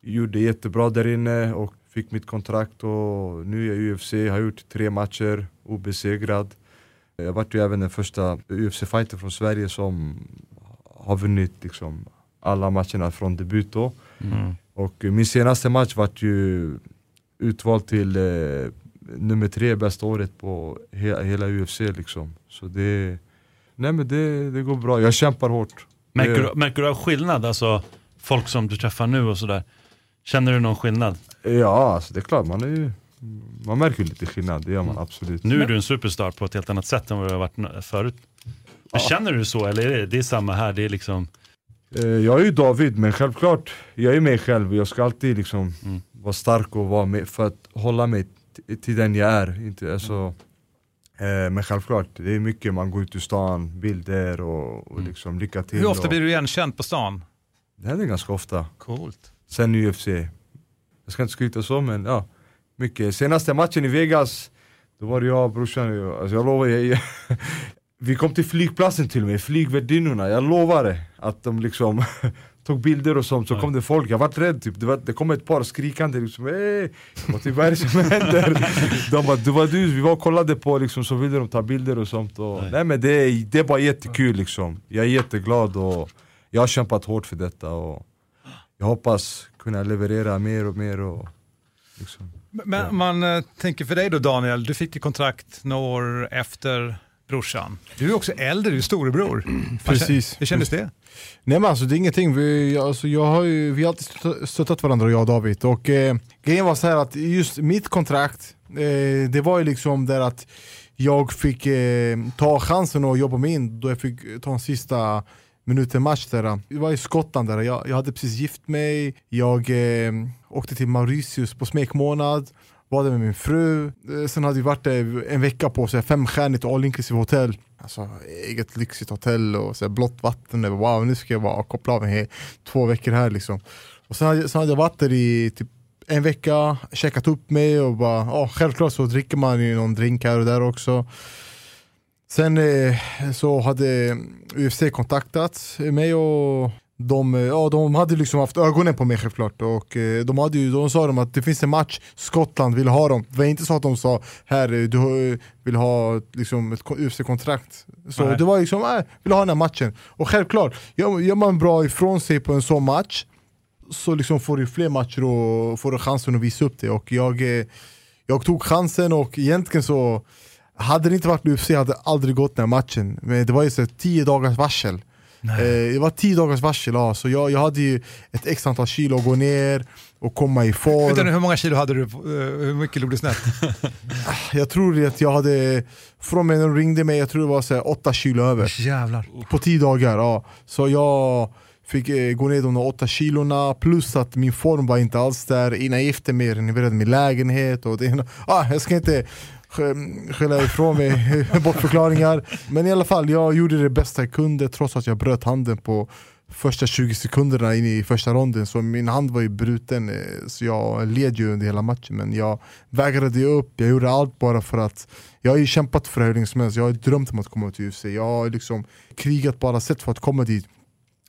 gjorde jättebra där inne och fick mitt kontrakt och nu är jag i UFC, har gjort tre matcher, obesegrad. Jag vart ju även den första UFC-fighter från Sverige som har vunnit liksom alla matcherna från debut då. Mm. Och min senaste match vart ju utvald till eh, nummer tre bästa året på he hela UFC liksom. Så det, nej men det, det går bra, jag kämpar hårt. Märker, du, märker du av skillnad, alltså folk som du träffar nu och sådär? Känner du någon skillnad? Ja, alltså det är klart, man, är ju, man märker lite skillnad, det gör man absolut. Nu är du en superstar på ett helt annat sätt än vad du har varit förut. Men Känner du så eller är det, det är samma här? Det är liksom... Eh, Jag är ju David, men självklart, jag är mig själv. Jag ska alltid liksom Mm. Vara stark och vara med för att hålla mig till den jag är. Inte, alltså, eh, men självklart, det är mycket, man går ut ur stan, bilder och, och liksom lycka till. Hur ofta och, blir du igenkänd på stan? Det händer ganska ofta. Coolt. Sen UFC. Jag ska inte skryta så, men ja. Mycket. Senaste matchen i Vegas, då var det jag och brorsan. jag- Alltså jag lovar, jag, jag, vi kom till flygplatsen till och med, flygvärdinnorna. Jag lovar det, att de liksom tog bilder och sånt, så kom det folk. Jag var rädd typ, det, var, det kom ett par skrikande liksom bara, typ, vad är det som händer? De bara, det var du, vi var och kollade på liksom, så ville de ta bilder och sånt. Och, nej. men det, är- det är bara jättekul liksom. Jag är jätteglad och jag har kämpat hårt för detta. Och, jag hoppas kunna leverera mer och mer. Och, liksom. Men man eh, tänker för dig då Daniel, du fick ju kontrakt några år efter brorsan. Du är också äldre, du är storebror. Precis. Hur kändes det? Nej men alltså det är ingenting, vi, alltså, jag har ju, vi har alltid stöttat- stöttat varandra jag och David. Och eh, grejen var så här att just mitt kontrakt, eh, det var ju liksom där att jag fick eh, ta chansen och jobba mig in då jag fick ta en sista minuten match där. Vi var i Skottland där, jag, jag hade precis gift mig, jag eh, åkte till Mauritius på smekmånad, var där med min fru, eh, sen hade vi varit där en vecka på så här, femstjärnigt all inclusive hotell. Alltså eget lyxigt hotell och så här, blått vatten, wow nu ska jag bara koppla av mig två veckor här liksom. Och sen hade, sen hade jag varit där i typ en vecka, checkat upp mig och bara, oh, självklart så dricker man ju någon drink här och där också. Sen eh, så hade UFC kontaktat mig och de, eh, ja, de hade liksom haft ögonen på mig självklart och eh, de, hade ju, de sa dem att det finns en match, Skottland vill ha dem. Det var inte så att de sa här eh, du vill ha liksom, ett UFC-kontrakt. Så Nej. det var liksom, äh, vill ha den här matchen. Och självklart, gör, gör man bra ifrån sig på en sån match så liksom får du fler matcher och får du chansen att visa upp det. Och jag, jag tog chansen och egentligen så hade det inte varit UFC hade jag aldrig gått den här matchen. Men det var ju så tio dagars varsel. Eh, det var tio dagars varsel, ja. så jag, jag hade ju ett x antal kilo att gå ner och komma i form. Vänta nu, hur många kilo hade du? eh, Hur mycket låg du snett? Jag tror att jag hade, från när de ringde mig, jag tror det var så här, åtta kilo över. Jävlar. På tio dagar, ja. Så jag fick eh, gå ner de där åtta kilorna, plus att min form var inte alls där. Innan jag gifte mig renoverade min lägenhet. Och det, ena- ah, jag ska inte skälla ifrån mig bortförklaringar. Men i alla fall, jag gjorde det bästa jag kunde trots att jag bröt handen på första 20 sekunderna in i första ronden. Så min hand var ju bruten, eh, så jag led ju under hela matchen. Men jag vägrade ge upp, jag gjorde allt bara för att jag har ju kämpat för hur länge som helst, jag har drömt om att komma till UFC. Jag har liksom krigat på alla sätt för att komma dit.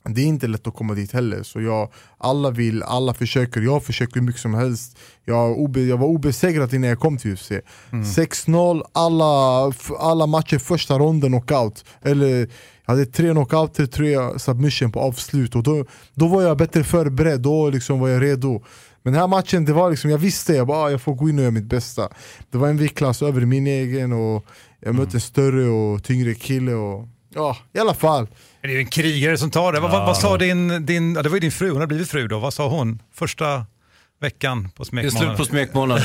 Det är inte lätt att komma dit heller, så jag, alla vill, alla försöker, jag försöker hur mycket som helst. Jag, obe, jag var obesegrad innan jag kom till UFC 6-0, alla, alla matcher första ronden knockout. Eller jag hade tre knockouter, tre submission på avslut. Och då, då var jag bättre förberedd, då liksom var jag redo. Men den här matchen, det var liksom, jag visste jag bara, ah, jag får gå in och göra mitt bästa. Det var en viktklass över min egen och jag mötte en större och tyngre kille och ja, i alla fall Det är ju en krigare som tar det. Vad, vad, vad sa din, din, ja, det var ju din fru, hon har blivit fru då. Vad sa hon första veckan på Det är slut smekmånaden? på smekmånad.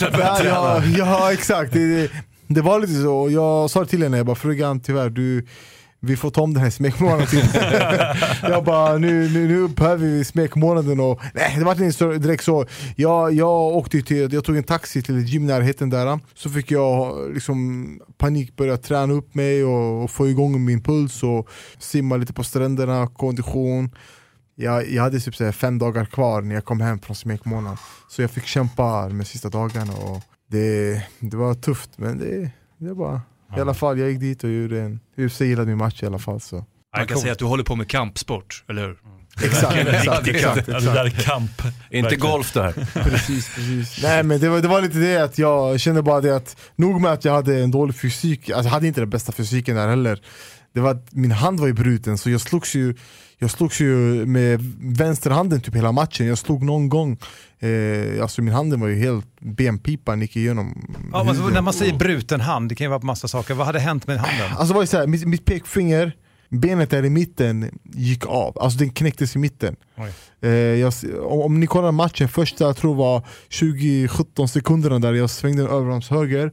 Du, ja, ja, ja exakt, det, det, det var lite så. Jag sa till henne, jag bara frugan tyvärr, du, vi får ta om den här smekmånaden jag bara, nu, nu, nu behöver vi smekmånaden och nej det var inte så- direkt så. Jag, jag åkte till, jag tog en taxi till ett gym närheten där, så fick jag liksom panik börja träna upp mig och, och få igång min puls och simma lite på stränderna, kondition. Jag, jag hade typ så här fem dagar kvar när jag kom hem från smekmånaden Så jag fick kämpa de sista dagarna och det, det var tufft men det, det var I alla fall, jag gick dit och gjorde en UFC gillade min match i alla fall så Man kan säga att du håller på med kampsport, eller hur? Exakt, exakt, exakt, det där är kamp. inte golf det här. Precis, precis. Nej men det var, det var lite det att jag kände bara det att Nog med att jag hade en dålig fysik, alltså jag hade inte den bästa fysiken där heller Det var min hand var ju bruten så jag slogs ju Jag slogs ju med vänsterhanden typ hela matchen, jag slog någon gång eh, Alltså min hand var ju helt, benpipan gick igenom Ja, men när man säger bruten hand, det kan ju vara på massa saker. Vad hade hänt med handen? Alltså det var ju så här, mitt, mitt pekfinger, benet där i mitten gick av, alltså den knäcktes i mitten. Eh, jag, om, om ni kollar matchen, första jag tror var 20-17 sekunderna där jag svängde en överarms höger.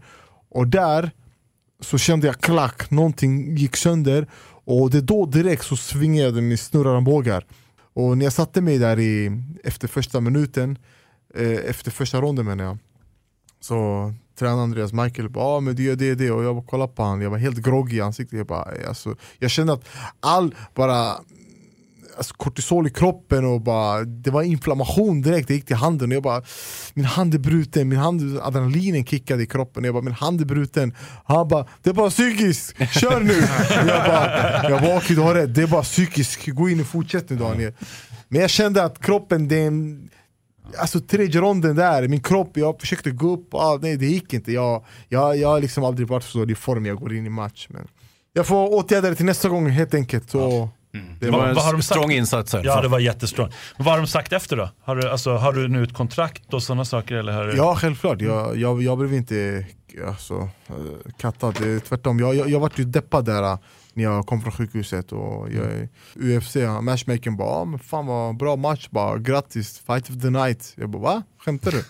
Och där så kände jag klack, någonting gick sönder Och det då direkt så svingade min snurrarmbågar Och när jag satte mig där i, efter första minuten, eh, efter första ronden menar jag så tränade Andreas Michael bara ah, men du gör det och det. Och jag bara kollade på honom, jag var helt groggy i ansiktet jag, bara, alltså, jag kände att all bara alltså, kortisol i kroppen och bara, det var inflammation direkt, det gick till handen. Och jag bara Min hand är bruten, min hand, adrenalinen kickade i kroppen. Och jag bara min hand är bruten. Han bara, det är bara psykiskt, kör nu! jag bara, jag bara okej du har rätt, det är bara psykiskt, gå in och fortsätt nu Daniel. Men jag kände att kroppen, det är en Alltså tredje ronden där, min kropp, jag försökte gå upp, ah, nej det gick inte. Jag, jag, jag har liksom aldrig varit så i form jag går in i match men Jag får åtgärda det till nästa gång helt enkelt. Så det Vad- var vad har en de sagt? strong insats. Ja, det var jättestrong. Vad har de sagt efter då? Har du, alltså, har du nu ett kontrakt och sådana saker? Eller har du... Ja självklart, jag, jag, jag blev inte alltså, eh, kattad, Det är tvärtom Jag, jag, jag vart ju deppad där eh, när jag kom från sjukhuset och jag, UFC, matchmakern bara ah, men fan vad bra match, bara grattis, fight of the night Jag bara va? Skämtar du?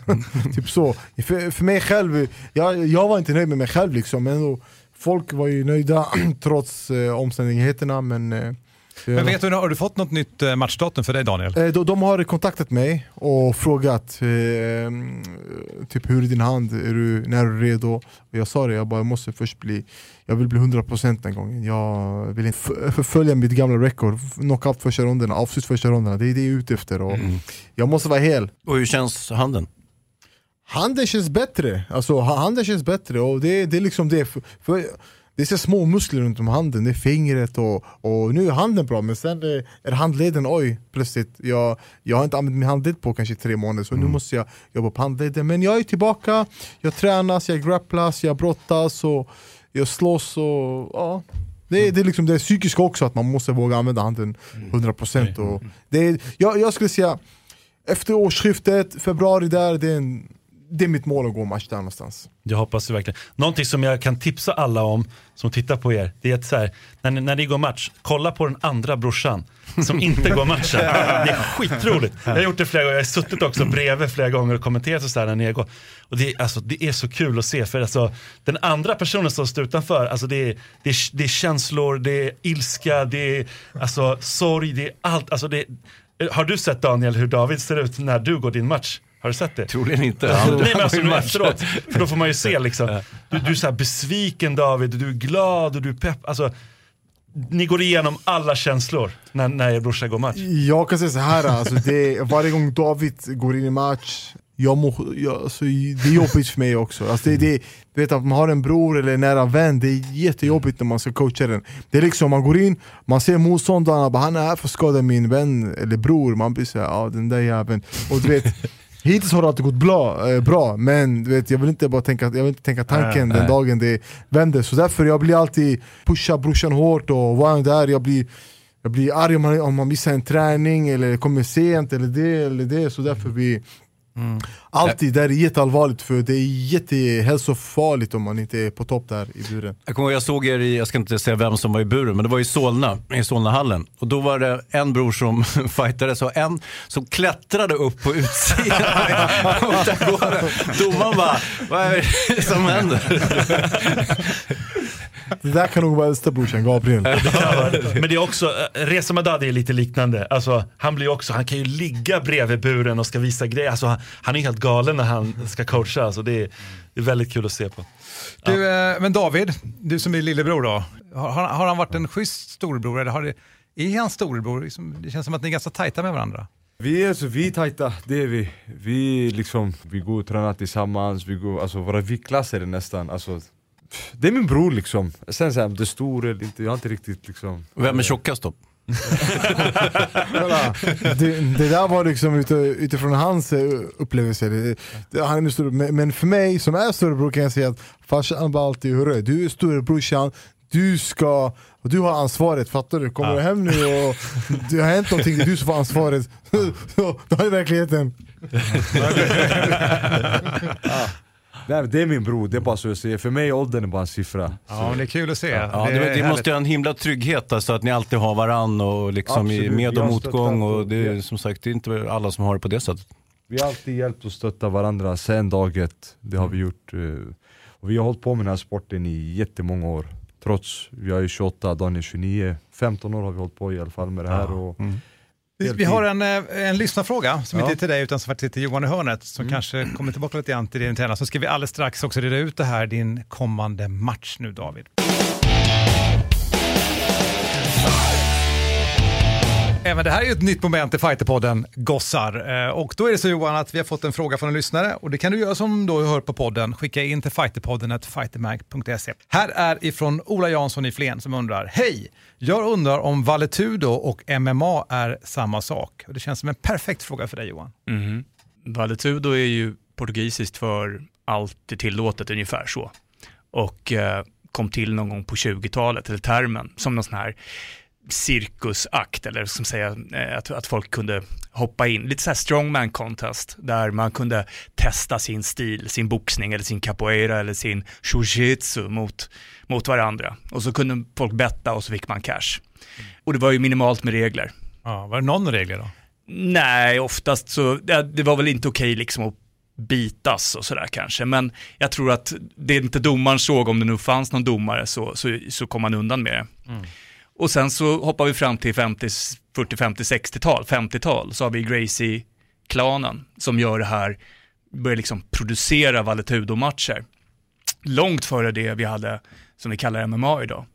typ så, för, för mig själv, jag, jag var inte nöjd med mig själv liksom men ändå, Folk var ju nöjda trots eh, omständigheterna men eh, Men vet du, har du fått något nytt eh, matchdatum för dig Daniel? Eh, de, de har kontaktat mig och frågat eh, typ hur är din hand, är du, när är du redo? Och jag sa det, jag bara jag måste först bli, jag vill bli 100% den gången. Jag vill inte förfölja mitt gamla record, knockout första ronderna, avslut första ronderna, det är det jag är ute efter. Och Jag måste vara hel. Och hur känns handen? Handen känns bättre, alltså ha- handen känns bättre och det, det är liksom det. För, för det är så små muskler runt om handen, det är fingret och, och nu är handen bra men sen är, är handleden, oj plötsligt, jag, jag har inte använt min handled på kanske tre månader så nu måste jag jobba på handleden. Men jag är tillbaka, jag tränas, jag grapplas, jag brottas och jag slåss och ja. Det är, det är liksom det psykiska också, att man måste våga använda handen 100% och det är, jag, jag skulle säga efter årsskiftet, februari där, det är, en, det är mitt mål att gå match där någonstans. Jag hoppas det verkligen. Någonting som jag kan tipsa alla om som tittar på er, det är att så här, när, ni- när ni går match, kolla på den andra brorsan som inte går matchen. Det är skitroligt. Jag har gjort det flera gånger, jag har suttit också bredvid flera gånger och kommenterat och så här när ni går. Och det, är, alltså, det är så kul att se, för alltså, den andra personen som står utanför, alltså, det, är, det, är, det är känslor, det är ilska, det är alltså, sorg, det är allt. Alltså, det, har du sett Daniel hur David ser ut när du går din match? Har du sett det? Troligen inte. Nej men alltså nu efteråt, för då får man ju se liksom. Du, du är så här besviken David, du är glad och du är pepp. Alltså, ni går igenom alla känslor när, när er brorsa går match. Jag kan säga så här, alltså det, varje gång David går in i match, jag må, jag, alltså, det är jobbigt för mig också. Alltså det, det, du vet att man har en bror eller en nära vän, det är jättejobbigt när man ska coacha den. Det är liksom, man går in, man ser motståndarna, bara, han är här för att skada min vän eller bror, man blir såhär, ja den där jäveln. Och du vet, Hittills har det alltid gått bra, eh, bra men vet, jag vill inte bara tänka, jag vill inte tänka tanken Nej, den nej. dagen det vänder. Så därför jag blir alltid pusha brorsan hårt och vara där, jag blir jag blir arg om man, om man missar en träning eller kommer sent eller det eller det, så därför vi Mm. Alltid, det är jätteallvarligt för det är jättehälsofarligt om man inte är på topp där i buren Jag kommer ihåg, jag såg er i, jag ska inte säga vem som var i buren, men det var i Solna, i Solnahallen. Och då var det en bror som fightades och en som klättrade upp på utsidan av. Domaren bara, vad är det som händer? Det där kan nog vara äldsta brorsan, Gabriel Men det är också, eh, Reza Madadi är lite liknande. Alltså, han blir också, han kan ju ligga bredvid buren och ska visa grejer. Alltså, han, han är helt galen när han ska coacha. Alltså, det, är, det är väldigt kul att se på. Du, eh, men David, du som är lillebror då, har, har han varit en schysst storebror eller har det, är han storebror? Liksom, Det känns som att ni är ganska tajta med varandra. Vi är, så, vi är tajta, det är vi. Vi, liksom, vi går och tränar tillsammans, vi går, alltså, våra viktklasser är nästan, alltså, det är min bror liksom. Sen så här, om det är stor eller inte, jag har inte riktigt liksom Vem är tjockast då? Kolla, det, det där var liksom ute, utifrån hans eh, upplevelse det, det, han är min stor, men, men för mig som är storebror kan jag säga att farsan bara alltid hörru, du är storebrorsan du ska, och du har ansvaret, fattar du? Kommer du hem nu och det har hänt någonting, det är du som får ansvaret. Så, Då är verkligheten. Men det är min bror, det är bara så jag säger. För mig är åldern bara en siffra. Ja, men det är kul att se. Ja, Det det, det måste ju ha en himla trygghet alltså, att ni alltid har varann och liksom i med och motgång. Och det är som sagt det är inte alla som har det på det sättet. Vi har alltid hjälpt och stöttat varandra sen dag ett, det har vi gjort. eh, Och vi har hållit på med den här sporten i jättemånga år. Trots, jag är 28, Daniel är 29, 15 år har vi hållit på i alla fall med det här. Och Vi, vi har en, eh, en lyssnarfråga som Ja. inte är till dig utan som faktiskt till Johan i hörnet som kanske kommer tillbaka lite grann till din tränare. Så ska vi alldeles strax också reda ut det här, din kommande match nu David. Även det här är ju ett nytt moment i Fighterpodden, gossar. Eh, och då är det så Johan att vi har fått en fråga från en lyssnare och det kan du göra som då hör på podden. Skicka in till fighterpodden fightermag.se. Här är ifrån Ola Jansson i Flen som undrar, hej! Jag undrar om Valetudo och MMA är samma sak. Och det känns som en perfekt fråga för dig Johan. Mhm. Valetudo är ju portugisiskt för allt är tillåtet, ungefär så. Och eh, kom till någon gång på 20-talet, eller termen, som någon sån här cirkusakt, eller som säga eh, att, att folk kunde hoppa in. Lite så här strongman contest, där man kunde testa sin stil, sin boxning eller sin capoeira eller sin shujitsu mot, mot varandra. Och så kunde folk betta och så fick man cash. Och det var ju minimalt med regler. Ja, var det någon regler då? Nej, oftast så, det, det var väl inte okej liksom att bitas och sådär kanske, men jag tror att det inte domaren såg, om det nu fanns någon domare, så, så, så kom man undan med det. Och sen så hoppar vi fram till 50, 40, 50, 60-tal, 50-tal, så har vi Gracie-klanen som gör det här, börjar liksom producera Valetudo-matcher. Långt före det vi hade, som vi kallar MMA idag.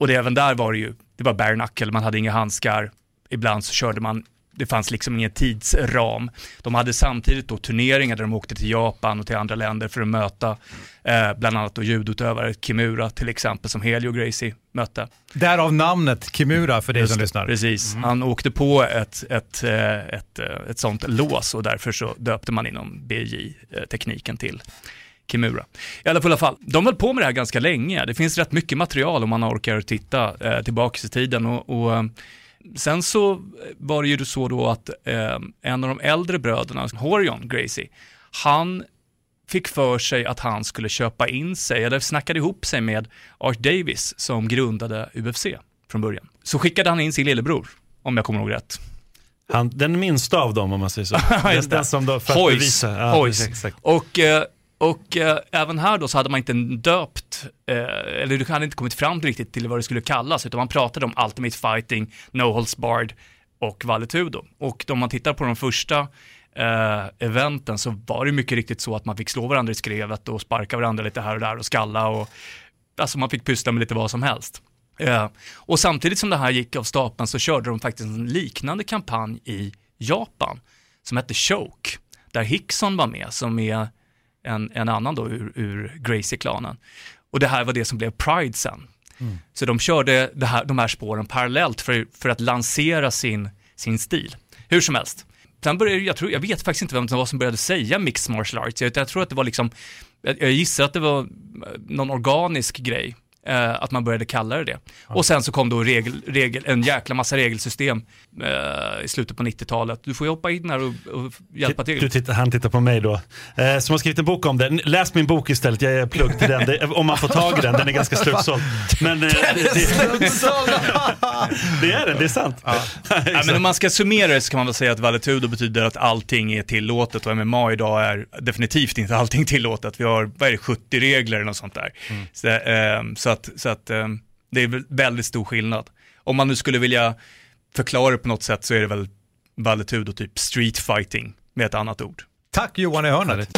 Och det, även där var det ju, det var bare knuckle, man hade inga handskar, ibland så körde man det fanns liksom ingen tidsram. De hade samtidigt då turneringar där de åkte till Japan och till andra länder för att möta eh, bland annat då judutövare, Kimura till exempel, som Helio Gracie mötte. Därav namnet Kimura för dig Just som lyssnar. Precis, han åkte på ett, ett, eh, ett, eh, ett sånt lås och därför så döpte man inom BJ-tekniken till Kimura. I alla fall, fall, de höll på med det här ganska länge. Det finns rätt mycket material om man orkar titta eh, tillbaka i tiden. Och, och, eh, sen så var det ju så då att eh, en av de äldre bröderna, Horion Gracie, han fick för sig att han skulle köpa in sig, eller snackade ihop sig med Art Davis som grundade UFC från början. Så skickade han in sin lillebror, om jag kommer ihåg rätt. Han, den minsta av dem om man säger så. Det. den som då, för att Hoys. bevisa. Ja, Hoys. exakt. Och, eh, och eh, även här då så hade man inte döpt, eh, eller du hade inte kommit fram riktigt till vad det skulle kallas, utan man pratade om Ultimate Fighting, No Holds Barred och Valetudo. Och om man tittar på de första eh, eventen så var det mycket riktigt så att man fick slå varandra i skrevet och sparka varandra lite här och där och skalla och alltså man fick pyssla med lite vad som helst. Eh, och samtidigt som det här gick av stapeln så körde de faktiskt en liknande kampanj i Japan som hette Choke, där Hickson var med som är en, en annan då ur, ur Gracie-klanen. Och det här var det som blev Pride sen. Så de körde här, de här spåren parallellt för, för att lansera sin, sin stil. Hur som helst. Sen började, jag, tror, jag vet faktiskt inte vem det var som började säga mixed martial arts. Jag, jag tror att det var liksom, jag, jag gissar att det var eh, någon organisk grej. Eh, att man började kalla det det. Och sen så kom då regel, regel, en jäkla massa regelsystem eh, i slutet på 90-talet. Du får ju hoppa in här och, och hjälpa till. Du tittar, han tittar på mig då. Eh, som har skrivit en bok om det. Läs min bok istället, jag är plugg till den. Det, om man får tag i den, den är ganska slutsåld. Men eh, det, det, det är den, det är sant. Ja, men om man ska summera det så kan man väl säga att Valetudo betyder att allting är tillåtet och MMA idag är definitivt inte allting tillåtet. Vi har, vad är det, 70 regler eller något sånt där. Så, ehm, så att, så att ehm, det är väl väldigt stor skillnad. Om man nu skulle vilja förklara det på något sätt så är det väl Valetudo typ street fighting med ett annat ord. Tack Johan i hörnet.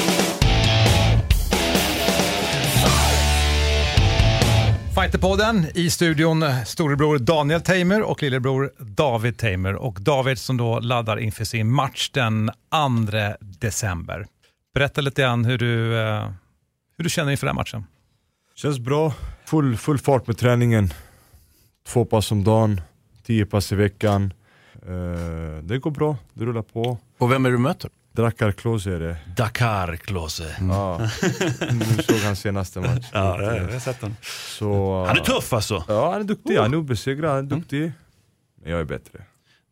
Fighterpodden i studion storebror Daniel Tamer och lillebror David Tamer. Och David som då laddar inför sin match den 2 december. Berätta lite grann hur du, eh, hur du känner inför den matchen. Känns bra, full, full fart med träningen. Två pass om dagen, tio pass i veckan. Eh, det går bra, det rullar på. Och vem är du möter? Drakkar Klose är det. Dakar Klose. Ja. Nu såg han senaste match. Ja, det har jag sett den. Så, Han är tuff alltså. Ja, han är duktig. Han är obesegrad, han är duktig. Men jag är bättre.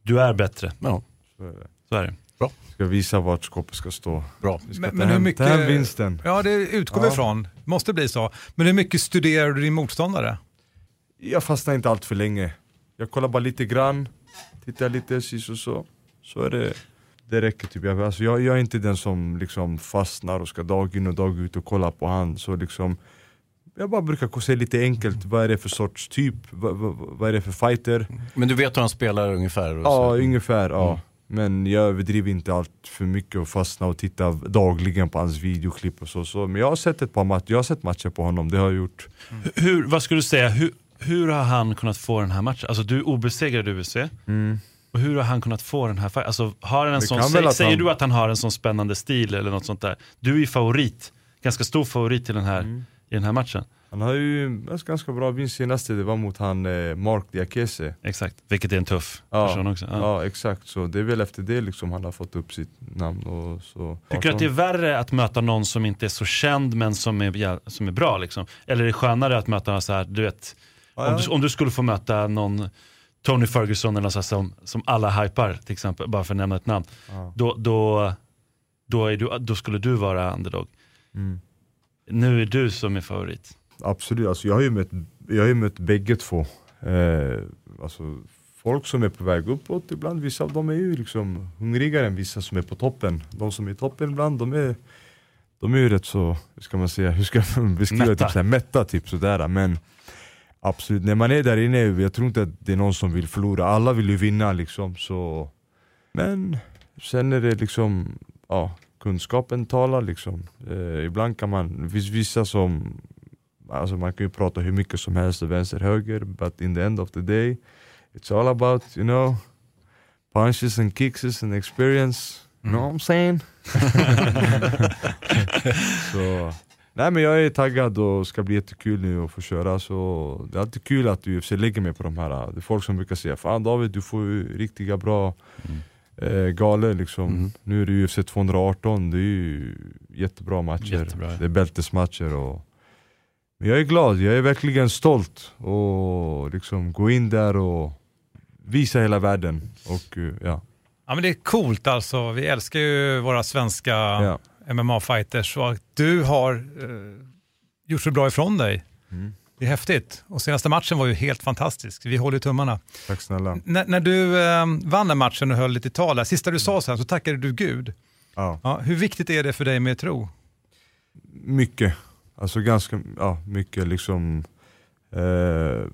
Du är bättre. Ja. Så är det. Så är det. Ska visa vart skåpet ska stå. Bra. Vi ska Men- ta, men hur hem, mycket- ta hem vinsten. Ja, det utgår vi Ja. ifrån. Måste bli så. Men hur mycket studerar du din motståndare? Jag fastnar inte allt för länge. Jag kollar bara lite grann, tittar lite, sis och så. Så är det, det räcker typ. Jag, alltså jag, jag är inte den som liksom fastnar och ska dag in och dag ut och kolla på han. Så liksom, jag bara brukar säga lite enkelt, vad är det för sorts typ? Vad, vad, vad är det för fighter? Men du vet hur han spelar ungefär? Och Ja, så. ungefär. Ja. Men jag överdriver inte allt för mycket och fastnar och tittar dagligen på hans videoklipp och så. så. Men jag har sett ett par matcher, jag har sett matcher på honom, det har jag gjort. Hur, vad skulle du säga, hur, hur har han kunnat få den här matchen? Alltså du är obesegrad i UFC. Och hur har han kunnat få den här fighten? Alltså, har han en Det sån, sä, säger han- du att han har en sån spännande stil eller något sånt där? Du är ju favorit, ganska stor favorit i den här, Mm. i den här matchen. Han har ju en ganska bra vinst senaste, det var mot han eh, Mark Diakese. Exakt, vilket är en tuff Ja, person också. Ja. ja. exakt, så det är väl efter det liksom han har fått upp sitt namn och så. Tycker du att det är värre att möta någon som inte är så känd men som är, som är bra liksom? Eller är det skönare att möta någon så här, du vet, Ja, om, du, om du skulle få möta någon Tony Ferguson eller så som, som alla hypar till exempel, bara för att nämna ett namn. Då, då, då, är du, då skulle du vara underdog. Mm. Nu är du som är favorit. Absolut, alltså jag har ju mött, jag har ju mött bägge två. Eh, alltså, folk som är på väg uppåt ibland, vissa av dem är ju liksom hungrigare än vissa som är på toppen. De som är i toppen ibland, de är, de är ju rätt så, hur ska man säga, hur ska man beskriva Mätta. Typ, såhär, mätta typ sådär. Men Absolut, när man är där inne, jag tror inte att det är någon som vill förlora, alla vill ju vinna liksom så Men sen är det liksom, ja, kunskapen talar liksom eh, Ibland kan man, det finns vissa som Alltså man kan ju prata hur mycket som helst, vänster, höger, but in the end of the day It's all about, you know Punches and kicks and experience, you know what I'm saying? så, nej men jag är taggad och ska bli jättekul nu att få köra. Så Det är alltid kul att UFC lägger mig på de här, det är folk som brukar säga Fan David du får ju riktiga bra eh, galor liksom. Nu är det UFC 218, det är ju jättebra matcher. Jättebra. Det är bältesmatcher och jag är glad, jag är verkligen stolt och liksom gå in där och visa hela världen och eh, ja Ja men det är coolt alltså. Vi älskar ju våra svenska Ja. MMA-fighters och att du har eh, gjort så bra ifrån dig. Mm. Det är häftigt. Och senaste matchen var ju helt fantastisk. Vi håller tummarna. Tack snälla N- när du eh, vann den matchen och höll lite tal, där, sista du sa sen så tackade du Gud. ja. Ja, hur viktigt är det för dig med tro? Mycket, alltså ganska ja, mycket liksom, eh,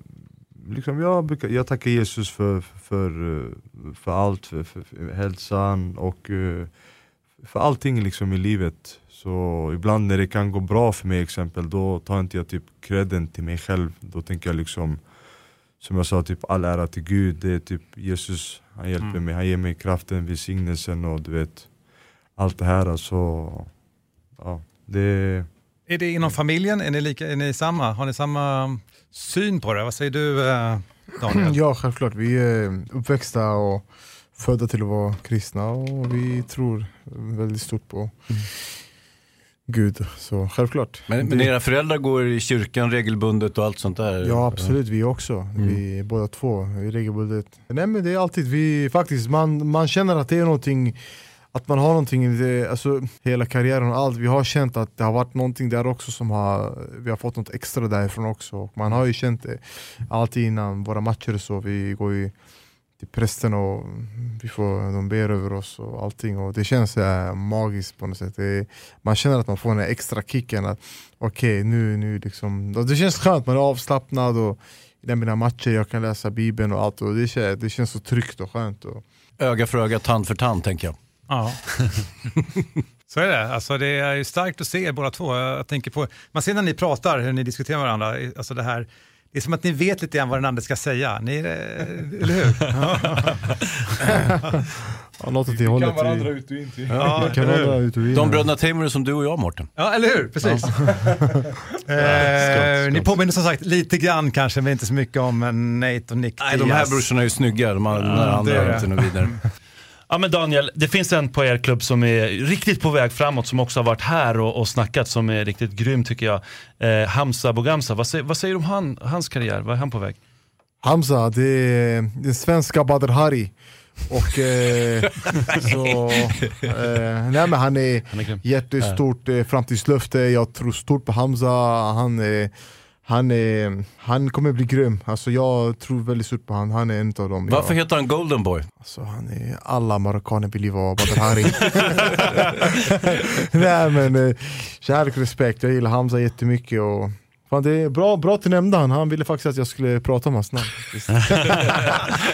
liksom jag, brukar, jag tackar Jesus för, för, eh, för allt, för, för, för hälsan och eh, för allting liksom i livet. Så ibland när det kan gå bra för mig exempel, då tar inte jag typ credden till mig själv. Då tänker jag liksom, som jag sa, typ all ära till Gud. Det är typ Jesus, han hjälper Mm. mig, han ger mig kraften, välsignelsen och du vet, allt det här. Alltså, ja, det Är det inom familjen? Är ni, lika, är ni samma? Har ni samma syn på det? Vad säger du eh, Daniel? Ja, självklart. Vi är uppväxta och födda till att vara kristna och vi tror väldigt stort på Gud. Så självklart. Men, men era föräldrar går i kyrkan regelbundet och allt sånt där? Ja absolut, vi också. Vi båda två, vi regelbundet. Nej men det är alltid, vi faktiskt, man, man känner att det är någonting att man har någonting, i det, alltså hela karriären och allt, vi har känt att det har varit någonting där också som har, vi har fått något extra därifrån också. Och man har ju känt det alltid innan våra matcher och så, vi går ju till prästen och vi får, de ber över oss och allting och det känns äh, magiskt på något sätt. Det, man känner att man får den här extra kicken att okej nu, nu liksom, det känns skönt, man är avslappnad och i mina matcher jag kan läsa bibeln och allt och det känns, det känns så tryggt och skönt. Och, Öga för öga, tand för tand tänker jag. Ja. Så är det. Alltså, det är ju starkt att se er båda två. Jag tänker på, man ser när ni pratar, hur ni diskuterar med varandra, alltså det här det är som att ni vet lite grann vad den andra ska säga. Ni, eh, eller hur? ja, något åt det hållet. vi- ut och in till. Ja, vi kan eller hur? vara ut och in. De bröderna Tamer är som du och jag Mårten. Ja, eller hur? Precis. eh, ni påminner som sagt lite grann kanske, men inte så mycket om Nate och Nick Nej, de här brorsorna är ju snygga, de det andra är är det. inte något vidare. Ja men Daniel, det finns en på er klubb som är riktigt på väg framåt som också har varit här och, och snackat som är riktigt grym tycker jag. Eh, Hamza Bogamsa, vad säger, vad säger du om han, hans karriär? Vad är han på väg? Hamza, det är den svenska Badr Hari. Och eh, så, eh, nej men han är Han är jättestort eh, framtidslöfte, jag tror stort på Hamza, han, är, han, är, han kommer bli grym. Alltså, jag tror väldigt stort på han, han är en av dem. Varför jag, heter han Golden Boy? alltså, han är, alla marockaner vill ju vara Badr Hari. nej men eh, kärlek och respekt, jag gillar Hamza jättemycket. Och, Fan, det är bra, bra att du nämnde han, han ville faktiskt att jag skulle prata om hans namn.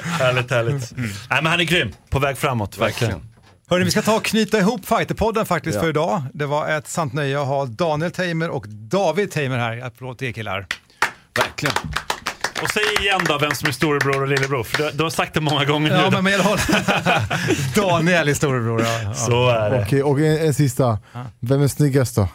Härligt, härligt. Nej men han är grym, på väg framåt, verkligen. Hörni, vi ska ta och knyta ihop Fighterpodden faktiskt för idag. Det var ett sant nöje att ha Daniel Tamer och David Tamer här. Applåd till er killar. Verkligen. Och säg igen då vem som är storebror och lillebror, för du, du har sagt det många gånger Ja, nu. men med håll. Daniel är storebror. Ja, ja. Så är det. Okej, och en, en sista. Vem är snyggast då?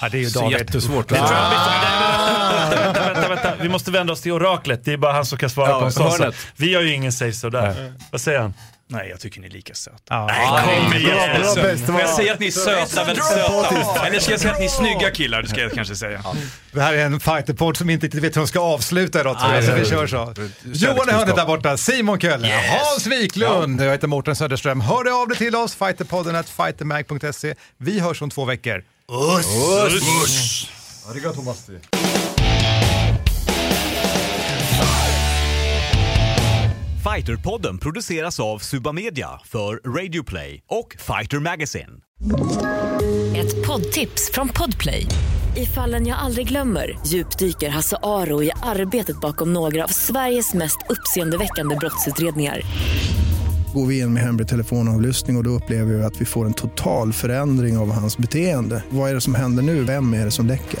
ja, det är ju Så David. jättesvårt. Det tror jag, vänta, vänta, vänta, vänta, vi måste vända oss till oraklet. Det är bara han som kan svara Ja, på en sån sak. Vi har ju ingen say så där. Vad säger han? Nej, jag tycker ni är lika söta. Ja. Kom igen! Bra, bra, jag säga att ni är söta, väldigt söta? Eller ska jag säga att ni är snygga killar? Det ska jag kanske säga. Det här är en fighterpodd som inte riktigt vet hur de ska avsluta idag tror jag, så vi kör så. Johan i hörnet där borta, Simon Köll, Hans Wiklund, jag heter Mårten Söderström. Hör av dig till oss, fighterpodden at fightermag.se. Vi hörs om två veckor. Arigato masti. Fighterpodden produceras av Suba Media för Radio Play och Fighter Magazine. Ett poddtips från Podplay. I fallen jag aldrig glömmer djupdyker Hasse Aro i arbetet bakom några av Sveriges mest uppseendeväckande brottsutredningar. Går vi in med hemlig telefonavlyssning och, och då upplever vi att vi får en total förändring av hans beteende. Vad är det som händer nu? Vem är det som läcker?